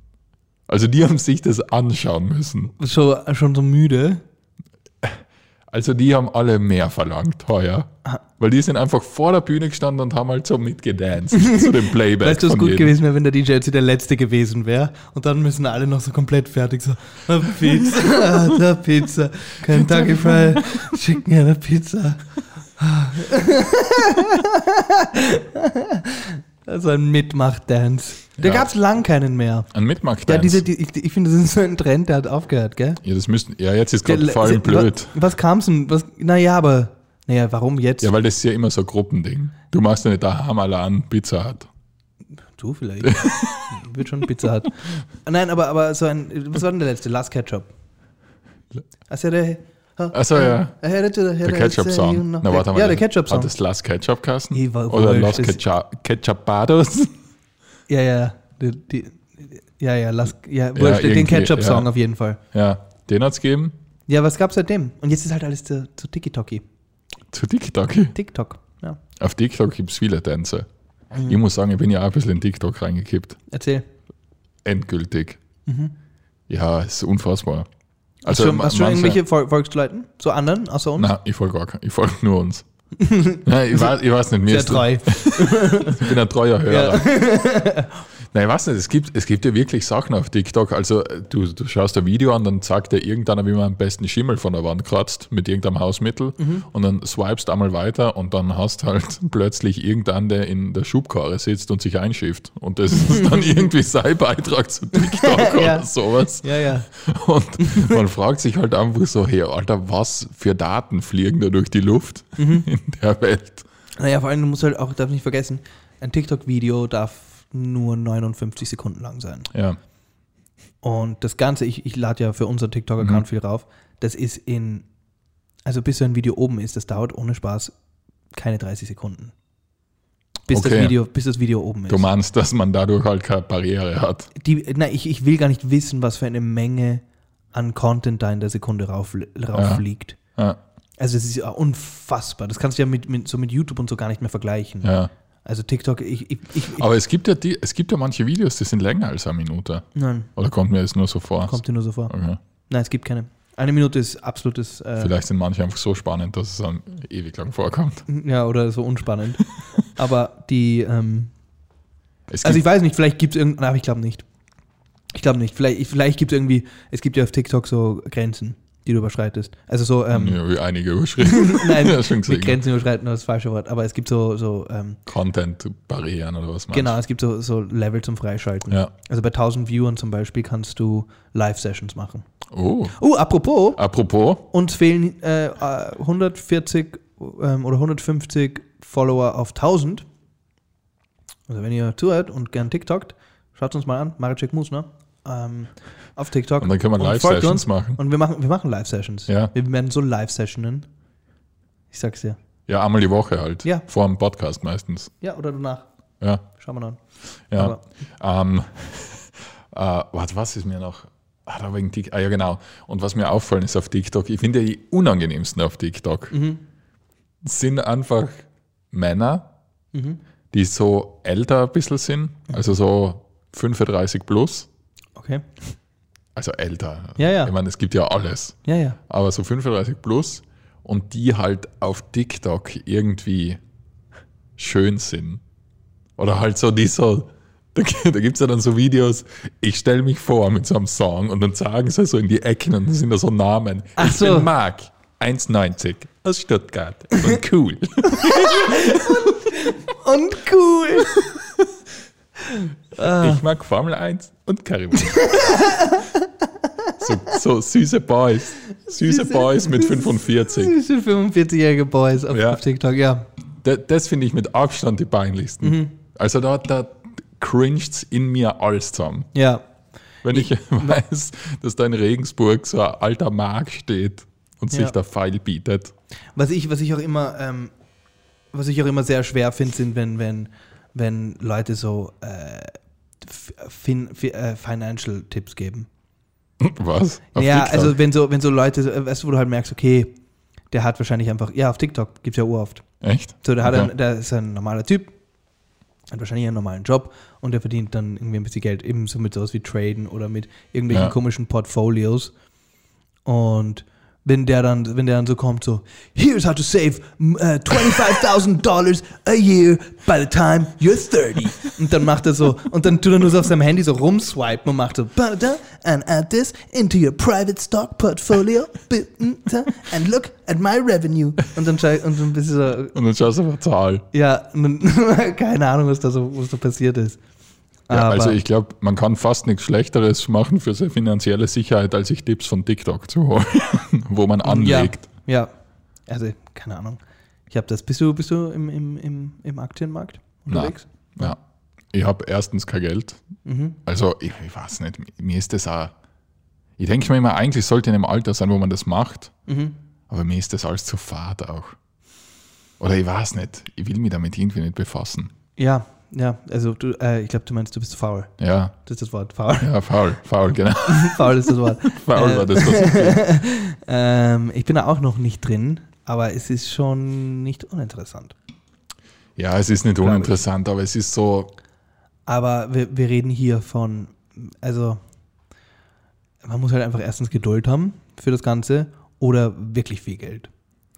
Also die haben sich das anschauen müssen. So, schon so müde. Also die haben alle mehr verlangt heuer. Weil die sind einfach vor der Bühne gestanden und haben halt so mitgedanced <laughs> zu dem Playback. Weißt du, was gut jedem. gewesen wäre, wenn der DJ jetzt der Letzte gewesen wäre? Und dann müssen alle noch so komplett fertig so, "Ah, Pizza, <laughs> da Pizza, Kentucky Fried Chicken ja, da Pizza. <laughs> Also ein Mitmach-Dance. Da Ja. gab es lang keinen mehr. Ein Mitmach Ja, diese, die, ich, ich finde, das ist so ein Trend, der hat aufgehört, gell? Ja, das müssten, ja, jetzt ist gerade vor allem blöd. Was, was kam's denn? Was, naja, aber, naja, warum jetzt? Ja, weil das ist ja immer so ein Gruppending. Du machst ja nicht daheim allein Pizza hat. Du vielleicht. Wird schon Pizza hat. <laughs> Nein, aber, aber so ein, was war denn der letzte? Last Ketchup. Also der, Achso, ja. der Ketchup-Song. Na, warte mal. Ja, der Ketchup-Song. Hat das Las Ketchup kassen? Oder Los Ketchupados? <laughs> Ja, ja. Ja, ja, Last, ja, den Ketchup-Song auf jeden Fall. Ja, den hat's gegeben. Ja, was gab's seitdem? Und jetzt ist halt alles zu, zu TikToki. Zu TikTok. TikTok. Ja. Auf TikTok gibt's viele Tänze. Mhm. Ich muss sagen, ich bin ja auch ein bisschen in TikTok reingekippt. Erzähl. Endgültig. Ja, ist unfassbar. Hast du, hast du irgendwelche Fol folgst du Leuten? So anderen, außer uns? Nein, ich folge gar. Ich folge nur uns. <laughs> Nein, ich, weiß, ich weiß nicht, mir Sehr treu. <laughs> Ich bin ein treuer Hörer. <laughs> Nein, ich weiß nicht, es gibt, es gibt ja wirklich Sachen auf TikTok. Also äh, du, du schaust ein Video an, dann sagt dir irgendeiner, wie man am besten Schimmel von der Wand kratzt mit irgendeinem Hausmittel und dann swipest einmal weiter und dann hast halt <laughs> plötzlich irgendeinen, der in der Schubkarre sitzt und sich einschifft. Und das ist dann <laughs> irgendwie sein Beitrag zu TikTok <laughs> Ja. oder sowas. Ja, ja. Und man fragt sich halt einfach so, hey, Alter, was für Daten fliegen da durch die Luft in der Welt? Naja, vor allem, du musst halt auch, darf nicht vergessen, ein TikTok-Video darf nur 59 Sekunden lang sein. Ja, Und das Ganze, ich, ich lade ja für unseren TikTok-Account Mhm. viel rauf, das ist in, also bis so ein Video oben ist, das dauert ohne Spaß keine 30 Sekunden. Bis, das, Okay. Video, bis das Video oben ist. du meinst, dass man dadurch halt keine Barriere hat. Die, na, ich, ich will gar nicht wissen, was für eine Menge an Content da in der Sekunde rauf, rauffliegt. Ja, Also das ist ja unfassbar. Das kannst du ja mit, mit, so mit YouTube und so gar nicht mehr vergleichen. ja. Also TikTok, ich, ich, ich, Aber es gibt ja die, es gibt ja manche Videos, die sind länger als eine Minute. nein, Oder kommt mir das nur so vor? kommt dir nur so vor. Okay. Nein, es gibt keine. Eine Minute ist absolutes, äh, Vielleicht sind manche einfach so spannend, dass es dann ewig lang vorkommt. <laughs> ja, oder so unspannend. Aber die, ähm, also ich weiß nicht, vielleicht gibt es irgendein, aber ich glaube nicht. Ich glaube nicht. Vielleicht, vielleicht gibt es irgendwie, es gibt ja auf TikTok so Grenzen, die du überschreitest. Also so, ähm, ja, wie einige überschrieben. <laughs> nein, <laughs> schon mit. Grenzen überschreiten ist das falsche Wort, aber es gibt so, so ähm, Content-Barrieren oder was meinst genau, es gibt so, so Level zum Freischalten. Ja. Also bei 1000 Viewern zum Beispiel kannst du Live-Sessions machen. Oh, Oh, apropos, apropos, uns fehlen äh, äh, 140 ähm, oder 150 Follower auf 1000. Also wenn ihr zuhört und gern TikTokt, schaut uns mal an, Maricek Musner, ähm, auf TikTok. und dann können wir Live-Sessions machen. Und wir machen, wir machen Live-Sessions. Ja. Wir werden so Live-Sessionen. Ich sag's dir. Ja, einmal die Woche halt. Ja. Vor dem Podcast meistens. Ja, oder danach. Ja, Schauen wir dann. ja. Ähm, <laughs> äh, warte, was ist mir noch? Ah, da wegen Tik- ah, ja, genau. Und was mir auffallen ist auf TikTok, ich finde die unangenehmsten auf TikTok Mhm. sind einfach Männer, Mhm. die so älter ein bisschen sind, also so 35 plus. Okay. Also älter. Ja, ja. Ich meine, es gibt ja alles. Ja, ja. Aber so 35 plus und die halt auf TikTok irgendwie schön sind. Oder halt so, die so, da, da gibt es ja dann so Videos, ich stelle mich vor mit so einem Song und dann sagen sie so in die Ecken und dann sind da so Namen. Ach ich so. bin Marc, 1,90, aus Stuttgart. Und cool. <laughs> Und cool. Ich mag Formel 1 und Karibik. <laughs> So, so süße Boys. Süße Süße- Boys mit 45. Süße 45-jährige Boys auf, Ja. auf TikTok, ja. Das, das finde ich mit Abstand die peinlichsten. Mhm. Also da, da cringt's in mir alles zusammen. Ja. Wenn ich <laughs> weiß, dass da in Regensburg so ein alter Mark steht und sich Ja. der Pfeil bietet. Was ich, was ich auch immer, ähm, was ich auch immer sehr schwer finde, sind, wenn, wenn, wenn Leute so äh, fin, fi- äh, Financial Tipps geben. <laughs> Was? Auf ja, TikTok? also wenn so, wenn so Leute, äh, weißt du, wo du halt merkst, okay, der hat wahrscheinlich einfach, ja, auf TikTok gibt es ja uroft. Echt? So, der, hat Okay. ein, der ist ein normaler Typ, hat wahrscheinlich einen normalen Job und der verdient dann irgendwie ein bisschen Geld, ebenso mit sowas wie Traden oder mit irgendwelchen Ja. komischen Portfolios. Und wenn der dann, wenn der dann so kommt, so, here's how to save uh, $25,000 a year by the time you're 30. Und dann macht er so, und dann tut er nur so auf seinem Handy so rumswipen und macht so, "Ba-da, and add this into your private stock portfolio, and look at my revenue. Und dann, schei- und dann bist du so, Und dann schaust du auf Zahl. ja, nun- <laughs> keine Ahnung, was da so, was da passiert ist. Ja, also ich glaube, man kann fast nichts Schlechteres machen für seine finanzielle Sicherheit, als sich Tipps von TikTok zu holen, <laughs> wo man anlegt. Ja, ja. also keine Ahnung. Ich habe das. Bist du, bist du im, im, im, im Aktienmarkt unterwegs? Ja. Ich habe erstens kein Geld. Mhm. Also, ich, ich weiß nicht, mir ist das auch. Ich denke mir immer, eigentlich sollte in einem Alter sein, wo man das macht, Mhm. aber mir ist das alles zu fad auch. Oder ich weiß nicht, ich will mich damit irgendwie nicht befassen. Ja, ja. Also du, äh, ich glaube, du meinst, du bist faul. Ja, Das ist das Wort. Faul. ja, faul, faul, genau. <laughs> faul ist das Wort. <laughs> Faul Äh, war das, was ich will. <laughs> Ähm, ich bin da auch noch nicht drin, aber es ist schon nicht uninteressant. Ja, es ist nicht Glaub ich. uninteressant, aber es ist so, Aber wir, wir reden hier von, also man muss halt einfach erstens Geduld haben für das Ganze oder wirklich viel Geld.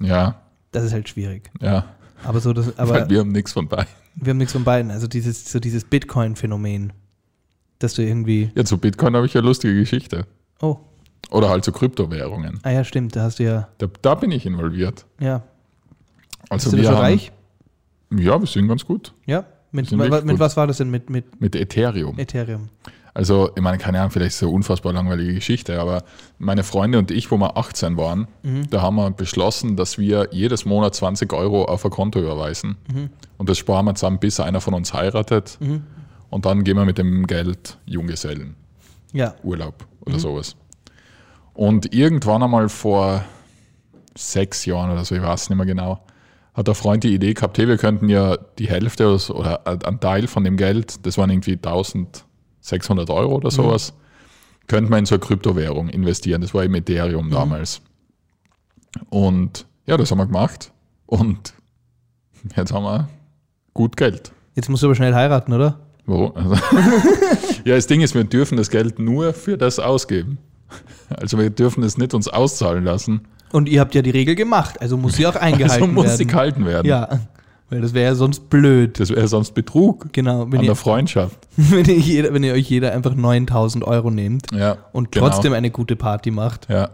ja, Das ist halt schwierig. ja, Aber so das, aber weil wir haben nichts von beiden. wir haben nichts von beiden. Also dieses, so dieses Bitcoin-Phänomen, dass du irgendwie, Ja, zu Bitcoin habe ich eine lustige Geschichte. oh, Oder halt zu Kryptowährungen. ah ja, stimmt, da hast du ja, Da, da bin ich involviert. ja. Also Bist du wir schon haben, reich? Ja, wir sind ganz gut. Ja. Mit, mit gut. was war das denn mit, mit Mit Ethereum. Ethereum? Also, ich meine, keine Ahnung, vielleicht ist es eine unfassbar langweilige Geschichte, aber meine Freunde und ich, wo wir 18 waren, Mhm. da haben wir beschlossen, dass wir jedes Monat 20 Euro auf ein Konto überweisen. Mhm. Und das sparen wir zusammen, bis einer von uns heiratet. Und dann gehen wir mit dem Geld Junggesellen. Ja. Urlaub oder sowas. Und irgendwann einmal vor sechs Jahren oder so, ich weiß nicht mehr genau, hat der Freund die Idee gehabt, hey, wir könnten ja die Hälfte oder, so, oder ein Teil von dem Geld, das waren irgendwie 1600 Euro oder sowas, könnten wir in so eine Kryptowährung investieren. Das war eben Ethereum damals. Und ja, das haben wir gemacht. Und jetzt haben wir gut Geld. Jetzt musst du aber schnell heiraten, oder? Warum? Also, <laughs> ja, das Ding ist, wir dürfen das Geld nur für das ausgeben. Also wir dürfen es nicht uns auszahlen lassen. Und ihr habt ja die Regel gemacht, also muss sie auch <laughs> eingehalten Also muss sie werden. gehalten werden. Ja, weil das wäre ja sonst blöd. Das wäre sonst Betrug Genau, wenn an ihr, der <laughs> Freundschaft. wenn, ihr jeder, wenn ihr euch jeder einfach 9000 Euro nehmt Ja, und genau. trotzdem eine gute Party macht, Ja,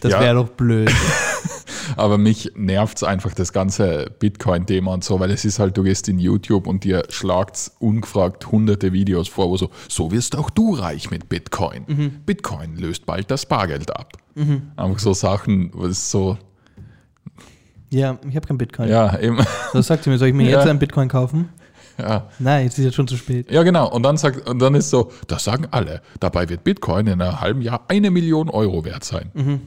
das Ja. wäre doch blöd. <laughs> aber mich nervt einfach das ganze Bitcoin-Thema und so, weil es ist halt, du gehst in YouTube und dir schlagt ungefragt hunderte Videos vor, wo so, so wirst auch du reich mit Bitcoin. Mhm. Bitcoin löst bald das Bargeld ab. Einfach so Sachen, was so, Ja, ich habe kein Bitcoin. ja, eben, <laughs> Was sagt ihr mir? Soll ich mir Ja. jetzt ein Bitcoin kaufen? ja. Nein, jetzt ist ja schon zu spät. Ja, genau. Und dann sagt, und dann ist so, das sagen alle. Dabei wird Bitcoin in einem halben Jahr eine Million Euro wert sein. Mhm.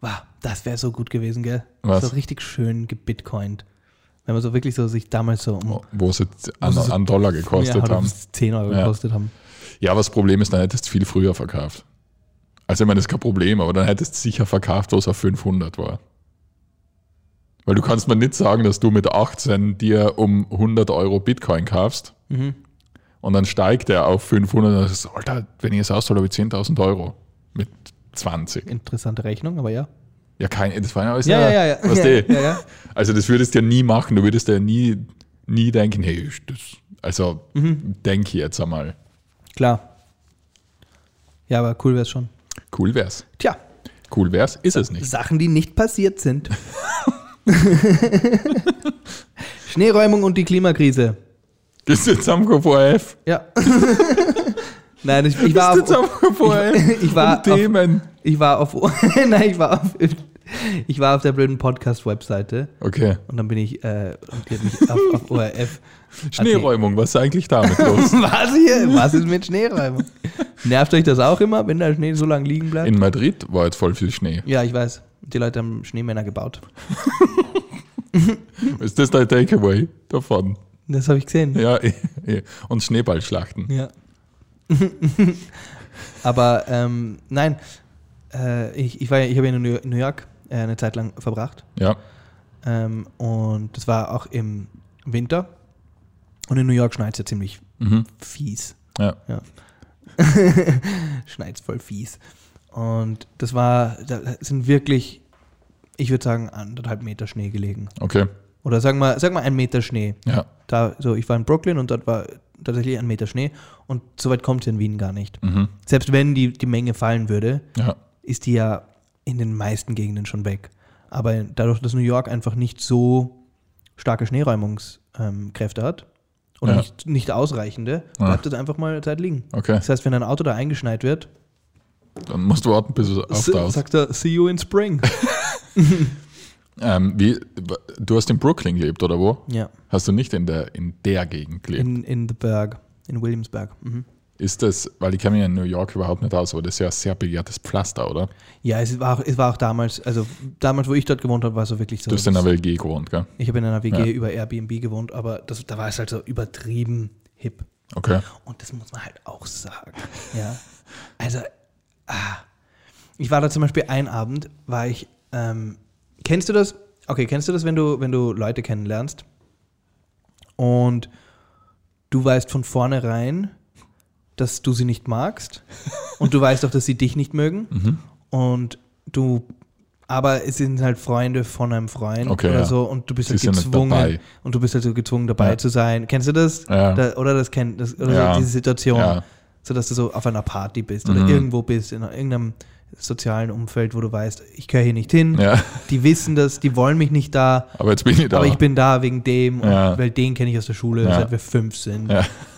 Wow, das wäre so gut gewesen, gell? Was? So richtig schön gebitcoint. Wenn man so wirklich so sich damals so um Wo sie an, sie so- an Dollar gekostet ja, haben. 10 Euro Ja. gekostet haben. Ja, aber das Problem ist, dann hättest du viel früher verkauft. Also, ich meine, das ist kein Problem, aber dann hättest du sicher verkauft, wo es auf 500 war. Weil du kannst mir nicht sagen, dass du mit 18 dir um 100 Euro Bitcoin kaufst Mhm. und dann steigt er auf 500 und dann sagst Alter, wenn ich es auszahle, habe ich 10.000 Euro mit 20. Interessante Rechnung, aber ja. Ja, kein, das war ja alles Ja, ja, ja. ja. Weißt ja, ja, ja. Also das würdest du ja nie machen. Du würdest ja nie, nie denken, hey, das, also Mhm. denke jetzt einmal. Klar. Ja, aber cool wäre es schon. Cool wär's. Tja, Cool wär's, ist es nicht. Sachen, die nicht passiert sind. <laughs> <laughs> Schneeräumung und die Klimakrise. Bist du jetzt am ORF? Ja. <laughs> Nein, ich, ich war auf, ich, ich war <laughs> Themen. auf, ich war auf, nein, ich war auf, ich war auf der blöden Podcast-Webseite Okay. und dann bin ich, äh, auf, auf ORF. Schneeräumung, was ist eigentlich damit los? Was hier? Was ist mit Schneeräumung? Nervt euch das auch immer, wenn der Schnee so lange liegen bleibt? In Madrid war jetzt voll viel Schnee. ja, ich weiß. Die Leute haben Schneemänner gebaut. <laughs> Ist das dein Takeaway davon? Das habe ich gesehen. <laughs> Ja, und Schneeballschlachten. Ja. <laughs> Aber ähm, nein, äh, ich, ich, war ja, ich habe ja in New York äh, eine Zeit lang verbracht. Ja, Ähm, und das war auch im Winter. Und in New York schneit es ja ziemlich mhm. fies. ja. schneit voll fies. Und das war, da sind wirklich, ich würde sagen, anderthalb Meter Schnee gelegen. okay. Oder sag mal, sag mal ein Meter Schnee. Ja, Da, so, ich war in Brooklyn und dort war tatsächlich ein Meter Schnee. Und so weit kommt es in Wien gar nicht. mhm. Selbst wenn die, die Menge fallen würde, ja, ist die ja in den meisten Gegenden schon weg. Aber dadurch, dass New York einfach nicht so starke Schneeräumungskräfte hat oder Ja. nicht, nicht ausreichende, bleibt es einfach mal Zeit liegen. okay. Das heißt, wenn ein Auto da eingeschneit wird, Dann musst du warten, bis es auftaut. sagt er, see you in spring. <laughs> <laughs> Ähm, wie, du hast in Brooklyn gelebt, oder wo? ja, Hast du nicht in der, in der Gegend gelebt? in, in the Berg, in Williamsburg. Mhm. Ist das, weil ich kenne mich in New York überhaupt nicht aus, aber das ist ja ein sehr begehrtes Pflaster, oder? Ja, es war, auch, es war auch damals, also damals, wo ich dort gewohnt habe, war es so wirklich so. Du hast in einer WG gewohnt, gell? ich habe in einer WG Ja. über Airbnb gewohnt, aber das, da war es halt so übertrieben hip. Okay. Und das muss man halt auch sagen. Ja. Also, ah. ich war da zum Beispiel ein Abend, war ich, ähm, kennst du das? Okay, kennst du das, wenn du, wenn du Leute kennenlernst und du weißt von vornherein, dass du sie nicht magst <laughs> und du weißt auch, dass sie dich nicht mögen Mhm. und du, aber es sind halt Freunde von einem Freund Okay, oder ja. so und du bist Sie halt gezwungen und du bist halt so gezwungen dabei Ja. zu sein. Kennst du das? Ja. Da, oder das kennt das, oder so diese Situation, so dass du so auf einer Party bist oder Mhm. irgendwo bist in irgendeinem sozialen Umfeld, wo du weißt, ich gehöre hier nicht hin. Ja, Die wissen das, die wollen mich nicht da, aber jetzt bin ich da. aber ich bin da wegen dem, und Ja. weil den kenne ich aus der Schule, Ja. seit wir fünf sind.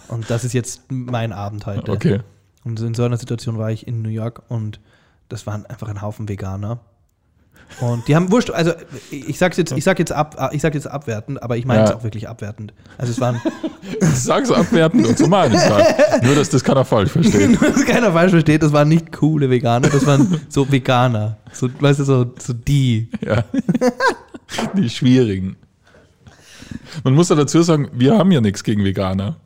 Und das ist jetzt mein Abend heute. Okay. Und in so einer Situation war ich in New York und das waren einfach ein Haufen Veganer. Und die haben wurscht, also ich sag's jetzt, ich sag jetzt ab, ich sag jetzt abwertend, aber ich meine es Ja. auch wirklich abwertend. Also es waren, <laughs> Sag's abwertend und so meine ich halt. Nur, dass das keiner falsch versteht. <laughs> nur dass keiner falsch versteht, das waren nicht coole Veganer, das waren so Veganer. So, weißt du, so, so die. Ja. <laughs> Die schwierigen. Man muss ja dazu sagen, wir haben ja nichts gegen Veganer.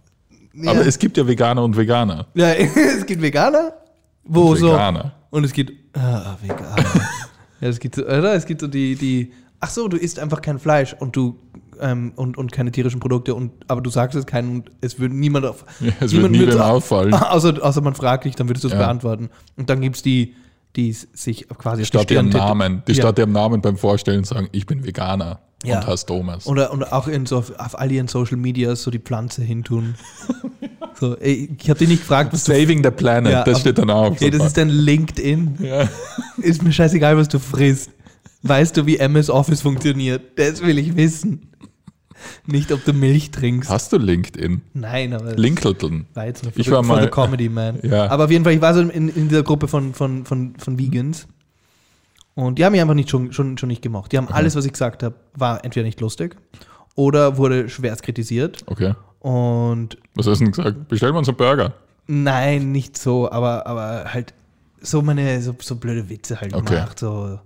Aber es gibt ja Veganer und Veganer. ja, es gibt Veganer, wo Und so. Veganer. Und es gibt. Ah, Veganer. Ja, es gibt so, oder? Es gibt so die, die. Ach so, du isst einfach kein Fleisch und du. Ähm, und, und keine tierischen Produkte und aber du sagst es keinen und es würde niemand auf <laughs> Ja, es niemand wird nie würd's wem au- auffallen. <laughs> außer, außer man fragt dich, dann würdest du es Ja. beantworten und dann gibt es die die sich quasi Statt ihrem Namen, die Ja. statt ihrem Namen beim Vorstellen sagen, ich bin Veganer Ja. und heißt Thomas. Oder, und auch in so auf, auf all ihren Social Medias so die Pflanze hintun. <laughs> so, ey, ich habe dich nicht gefragt, was du. Saving the Planet, Ja, das steht dann auf. Hey, das ist dein LinkedIn. ja. <laughs> Ist mir scheißegal, was du frisst. Weißt du, wie MS Office funktioniert? Das will ich wissen. Nicht, ob du Milch trinkst. Hast du LinkedIn? Nein, aber Linkedin. war jetzt nur Ich for, war for mal- the Comedy, man. <laughs> Ja. Aber auf jeden Fall, ich war so in, in dieser Gruppe von, von, von, von Vegans. Und die haben mich einfach nicht schon, schon, schon nicht gemocht. Die haben alles, was ich gesagt habe, war entweder nicht lustig oder wurde schwerst kritisiert. Okay. Und Was hast du denn gesagt? Bestellen wir uns einen Burger. nein, nicht so, aber, aber halt so meine, so, so blöde Witze halt Okay. gemacht. So,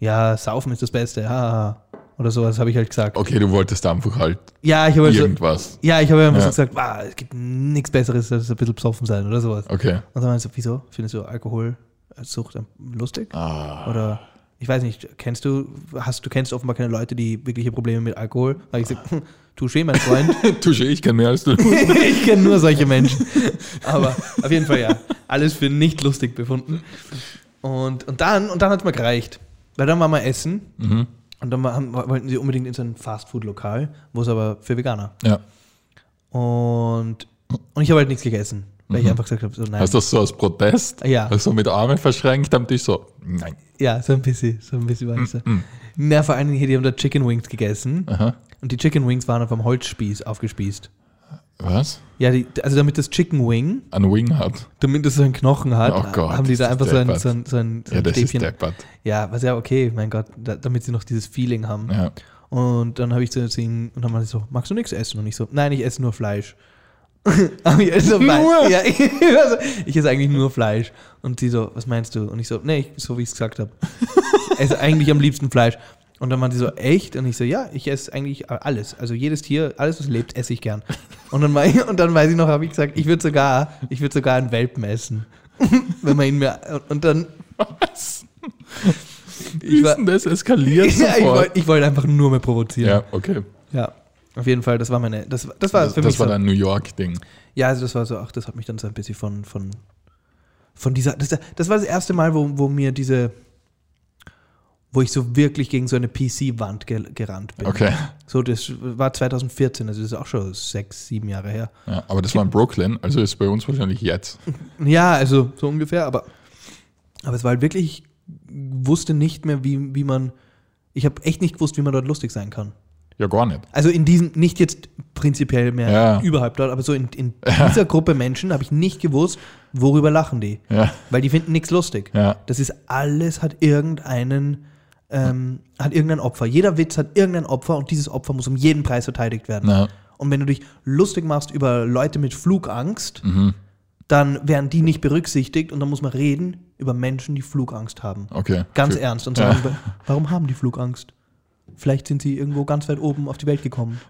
ja, saufen ist das Beste, ja. Oder sowas habe ich halt gesagt. Okay, du wolltest einfach halt Ja, ich habe so, irgendwas. ja, ich habe einfach Ja. so gesagt, wow, es gibt nichts Besseres, als ein bisschen besoffen sein oder sowas. Okay. Und dann meinst du, wieso? Findest du Alkohol als Sucht lustig? Ah. Oder ich weiß nicht, kennst du, hast du kennst offenbar keine Leute, die wirkliche Probleme mit Alkohol? Weil ich sage, hm, schön, mein Freund. <laughs> Touché, ich kenne mehr als du. <laughs> ich kenne nur solche Menschen. Aber auf jeden Fall ja, alles für nicht lustig befunden. Und, und dann, und dann hat es mir gereicht. Weil dann waren wir essen Mhm. und dann haben, wollten sie unbedingt in so ein Fastfood-Lokal, wo es aber für Veganer. Ja. Und, und ich habe halt nichts gegessen, weil ich einfach gesagt habe, so nein. Hast du das so als Protest? Ja. Also mit Armen verschränkt am Tisch so, nein. Ja, so ein bisschen, so ein bisschen war ich so. Na, vor allen Dingen hier, die haben da Chicken Wings gegessen Aha. und die Chicken Wings waren auf einem Holzspieß aufgespießt. Was? Ja, die, also damit das Chicken Wing, Ein Wing hat. damit es so einen Knochen hat, Oh Gott, haben die da ist einfach so ein, so ein, so ein, so Ja, das ist Stäbchen. deppert. Ja, was ja okay, mein Gott, da, damit sie noch dieses Feeling haben. Ja. Und dann habe ich zu ihnen, und dann waren sie so, magst du nichts essen? Und ich so, nein, ich esse nur Fleisch. <laughs> Aber ich esse nur? Ja, ich, <laughs> also, ich esse eigentlich nur Fleisch. Und sie so, was meinst du? Und ich so, nee, ich, so wie ich es gesagt habe. Ich <laughs> esse eigentlich am liebsten Fleisch. Und dann waren sie so, echt? Und ich so, ja, ich esse eigentlich alles. Also jedes Tier, alles, was lebt, esse ich gern. Und dann, war ich, und dann weiß ich noch, habe ich gesagt, ich würde sogar, ich würde sogar einen Welpen essen. Wenn man ihn mir, und dann, Was? Wie ist denn das eskaliert ja, sofort? ich wollte einfach nur mehr provozieren. Ja, okay. Ja, auf jeden Fall, das war meine, das, das war Das, für das mich war so, dein New York-Ding. ja, also das war so, ach, das hat mich dann so ein bisschen von, von, von dieser, das, das war das erste Mal, wo, wo mir diese, wo ich so wirklich gegen so eine PC-Wand ge, gerannt bin. Okay. So, das war 2014, also das ist auch schon sechs, sieben Jahre her. Ja, aber das war in Brooklyn, also ist bei uns wahrscheinlich jetzt. <laughs> Ja, also so ungefähr, aber, aber es war halt wirklich, ich wusste nicht mehr, wie, wie man, ich habe echt nicht gewusst, wie man dort lustig sein kann. Ja, gar nicht. Also in diesem, nicht jetzt prinzipiell mehr Ja. überhalb dort, aber so in, in <laughs> dieser Gruppe Menschen habe ich nicht gewusst, worüber lachen die. Ja, Weil die finden nichts lustig. ja. Das ist alles hat irgendeinen, ähm, hat irgendein Opfer. Jeder Witz hat irgendein Opfer und dieses Opfer muss um jeden Preis verteidigt werden. Und wenn du dich lustig machst über Leute mit Flugangst, mhm. dann werden die nicht berücksichtigt und dann muss man reden über Menschen, die Flugangst haben. okay. Ganz Für- ernst. Und Ja. sagen, warum haben die Flugangst? Vielleicht sind sie irgendwo ganz weit oben auf die Welt gekommen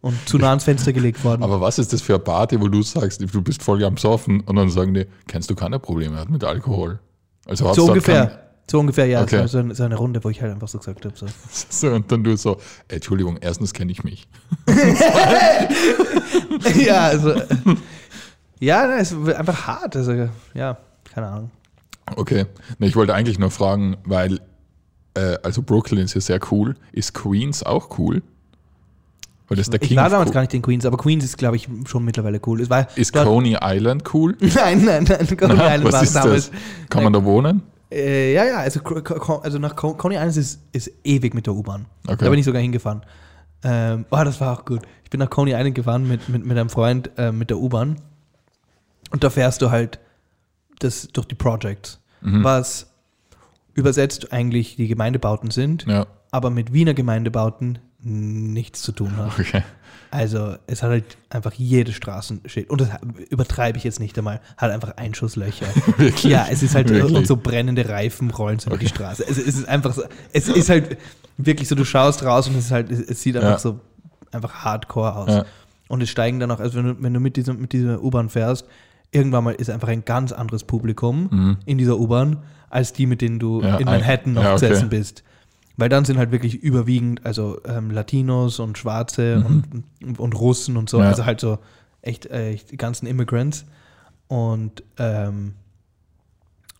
und zu nah ans Fenster gelegt worden. Aber was ist das für eine Party, wo du sagst, du bist voll am Soffen und dann sagen die, kennst du keine Probleme hat mit Alkohol? Also so ungefähr. So ungefähr, ja. Okay. So, so, eine, so eine Runde, wo ich halt einfach so gesagt habe. So. <laughs> So, und dann du so, "Ey, Entschuldigung, erstens kenne ich mich. <laughs> ja, also. Ja, nein, es wird einfach hart. Also, ja, keine Ahnung. Okay. Ich wollte eigentlich nur fragen, weil, äh, also Brooklyn ist ja sehr cool. Ist Queens auch cool? Weil das ist der Ich King war of damals Co- gar nicht in Queens, aber Queens ist, glaube ich, schon mittlerweile cool. Es war Ist Coney Island cool? <laughs> Nein, nein, nein. Coney Na, Island war was ist damals. das? Kann man da wohnen? Äh, ja, ja, also, also nach Co- Coney Island ist, ist ewig mit der U-Bahn. Okay. Da bin ich sogar hingefahren. Ähm, oh, das war auch gut. Ich bin nach Coney Island gefahren mit, mit, mit einem Freund äh, mit der U-Bahn. Und da fährst du halt das durch die Projects, Mhm. was übersetzt eigentlich die Gemeindebauten sind, Ja, aber mit Wiener Gemeindebauten nichts zu tun hat. okay. Also es hat halt einfach jede Straßenschild, und das übertreibe ich jetzt nicht einmal, hat einfach Einschusslöcher. <laughs> Ja, es ist halt Wirklich? und so brennende Reifen rollen so über die Straße. Es, es ist einfach so, es ist halt wirklich so, du schaust raus und es ist halt, es, sieht einfach Ja. so einfach hardcore aus. Ja. Und es steigen dann auch, also wenn du, wenn du mit dieser, mit dieser U-Bahn fährst, irgendwann mal ist einfach ein ganz anderes Publikum Mhm. in dieser U-Bahn, als die, mit denen du Ja, in Manhattan noch ja, okay. gesessen bist. Weil dann sind halt wirklich überwiegend, also ähm, Latinos und Schwarze und, und Russen und so, Mhm. Ja. also halt so echt, äh, echt die ganzen Immigrants. Und, ähm,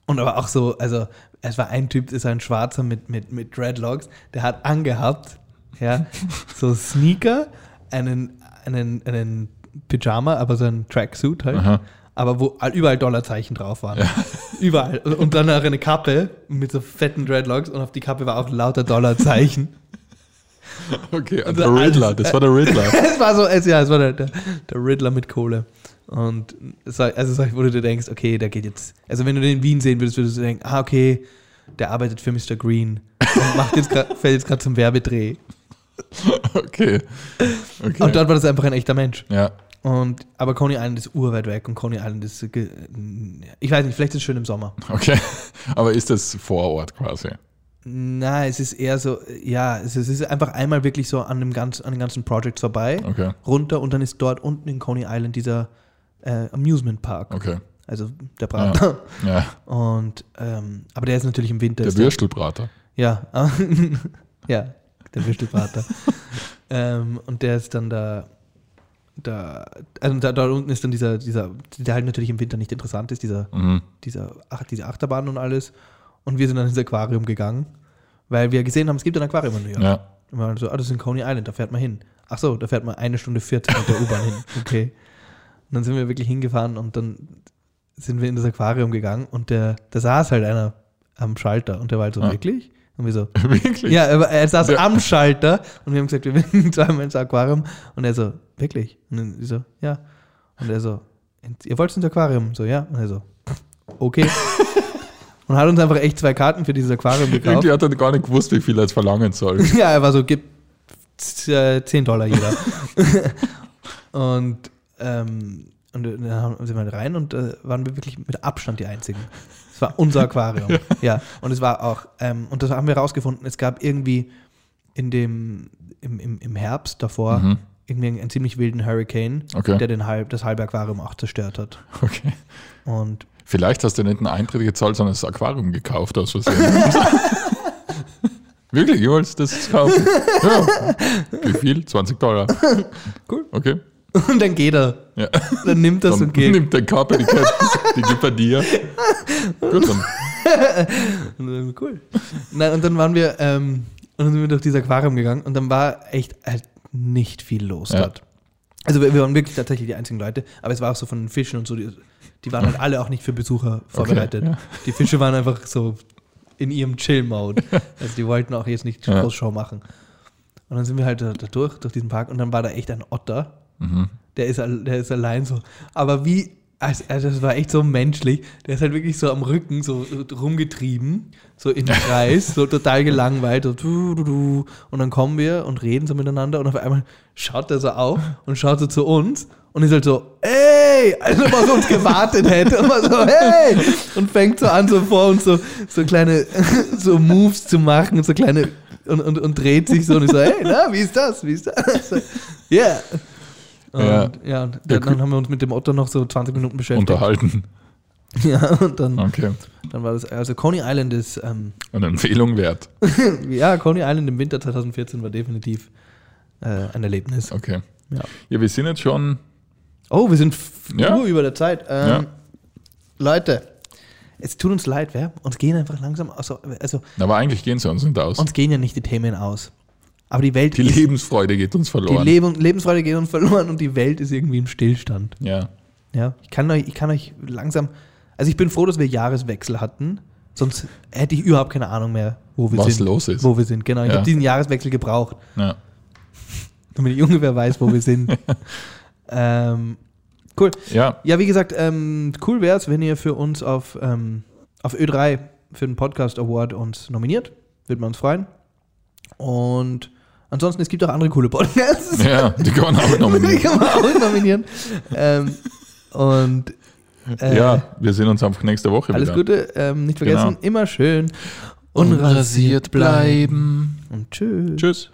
und aber auch so, also es war ein Typ, ist ein Schwarzer mit, mit, mit Dreadlocks, der hat angehabt, ja, <laughs> so Sneaker, einen, einen, einen Pyjama, aber so ein Tracksuit halt, Aha. Aber wo überall Dollarzeichen drauf waren. <laughs> Überall. Und dann auch eine Kappe mit so fetten Dreadlocks und auf die Kappe war auch lauter Dollarzeichen. <laughs> Okay, Und der Riddler, das war der Riddler. <laughs> es war so, es, ja, es war der, der, der Riddler mit Kohle. Und es war, also, es wo du dir denkst, okay, der geht jetzt. Also, wenn du den in Wien sehen würdest, würdest du denken, ah, okay, der arbeitet für Mr. Green und macht jetzt grad, fällt jetzt gerade zum Werbedreh. Okay. okay. Und dort war das einfach ein echter Mensch. ja, Und, aber Coney Island ist urweit weg und Coney Island ist, ich weiß nicht, vielleicht ist es schön im Sommer. okay. <laughs> Aber ist das vor Ort quasi? Na, es ist eher so, ja, es ist, es ist einfach einmal wirklich so an dem, ganz, an den ganzen Projects vorbei, Okay, runter und dann ist dort unten in Coney Island dieser äh, Amusement Park. okay. Also der Prater. <laughs> Ja, Und ähm, aber der ist natürlich im Winter. der- Würstelbrater. Ja, <laughs> ja, der Würstelbrater. ähm, und der ist dann da, da, also da, da unten ist dann dieser, dieser, der halt natürlich im Winter nicht interessant ist, dieser, Mhm. dieser, ach, diese Achterbahn und alles. Und wir sind dann ins Aquarium gegangen, weil wir gesehen haben, es gibt ein Aquarium in New York. Ja, Und wir waren so, ah, das ist in Coney Island, da fährt man hin. Ach so, da fährt man eine Stunde 40 mit der U-Bahn hin. <laughs> Okay. Und dann sind wir wirklich hingefahren und dann sind wir in das Aquarium gegangen und der, da saß halt einer am Schalter und der war halt so, Ah. wirklich? Und wir so, <laughs> Wirklich? ja, er, war- er saß Ja. am Schalter und wir haben gesagt, wir will <laughs> zweimal ins Aquarium. Und er so, wirklich? Und dann ich so, ja. Und er so, ihr wollt ins Aquarium? So, ja. Und er so, okay. <laughs> und hat uns einfach echt zwei Karten für dieses Aquarium gekauft. Irgendwie hat er gar nicht gewusst, wie viel er jetzt verlangen soll. Ja, er war so, gib z- äh, 10 Dollar jeder. und, ähm, und dann haben- sind wir halt rein und äh, waren wir wirklich mit Abstand die Einzigen. Es war unser <laughs> Aquarium. ja. Und es war auch, ähm, und das haben wir rausgefunden, es gab irgendwie in dem, im, im, im Herbst davor Mhm. irgendwie einen, einen ziemlich wilden Hurricane, Okay. der den halb, das halbe Aquarium auch zerstört hat. Okay. Und Vielleicht hast du nicht einen Eintritt gezahlt, sondern das Aquarium gekauft aus Versehen. <laughs> Wirklich, ihr wollt das kaufen? Ja. Wie viel? 20 Dollar. Cool. Okay. <laughs> Und dann geht er. Ja. Dann nimmt das Dann und geht. nimmt der Körper die Kette, die gibt er dir. Gut, dann. Dann, cool. Nein, und dann waren wir, ähm, und dann sind wir durch dieses Aquarium gegangen und dann war echt halt nicht viel los Ja. dort. Also wir, wir waren wirklich tatsächlich die einzigen Leute, aber es war auch so von den Fischen und so, die, die waren halt alle auch nicht für Besucher vorbereitet. ja. Die Fische waren einfach so in ihrem Chill-Mode. Also die wollten auch jetzt nicht Ja. machen. Und dann sind wir halt da, da durch, durch diesen Park und dann war da echt ein Otter. Mhm. Der ist, der ist allein so. Aber wie, also, das war echt so menschlich. Der ist halt wirklich so am Rücken so rumgetrieben, so im <laughs> Kreis, so total gelangweilt. So, du, du, du. Und dann kommen wir und reden so miteinander und auf einmal schaut er so auf und schaut so zu uns und ist halt so, ey, als ob er auf uns gewartet hätte. Und so, hey! Und fängt so an, so vor uns so, so kleine <laughs> so Moves zu machen, so kleine und, und, und dreht sich so und ich so, hey, na, wie ist das? Wie ist das? So, Yeah. Und, Ja. ja, und Ja, dann, dann haben wir uns mit dem Otto noch so 20 Minuten beschäftigt. Unterhalten. <laughs> Ja, und dann, Okay. dann war das, also Coney Island ist, ähm, Eine Empfehlung wert. <laughs> ja, Coney Island im Winter 2014 war definitiv äh, ein Erlebnis. Okay. Ja. Ja, wir sind jetzt schon. Oh, wir sind Ja. nur über der Zeit. Ähm, Ja. Leute, es tut uns leid, wer? Uns gehen einfach langsam, also, also Aber eigentlich gehen sie uns nicht aus. uns gehen ja nicht die Themen aus. Aber die Welt Die ist, Lebensfreude geht uns die verloren. Leben, Lebensfreude geht uns verloren und die Welt ist irgendwie im Stillstand. ja. Ja, ich kann euch, ich kann euch langsam, also ich bin froh, dass wir Jahreswechsel hatten, sonst hätte ich überhaupt keine Ahnung mehr, wo wir Was sind. los ist. Wo wir sind, genau. Ich Ja. habe diesen Jahreswechsel gebraucht, ja. <laughs> damit ich ungefähr weiß, wo wir <laughs> sind. ähm, cool. Ja. Ja, wie gesagt, ähm, cool wäre es, wenn ihr für uns auf, ähm, auf Ö3 für den Podcast Award uns nominiert. Würde man uns freuen. Und ansonsten, es gibt auch andere coole Podcasts. <laughs> Ja, die kann man auch <laughs> Die nominieren. kann man auch nominieren. ähm, und äh, ja, wir sehen uns einfach nächste Woche alles wieder. Gute. Ähm, nicht vergessen, Genau. immer schön Unrasiert bleiben. Und tschüss. Tschüss.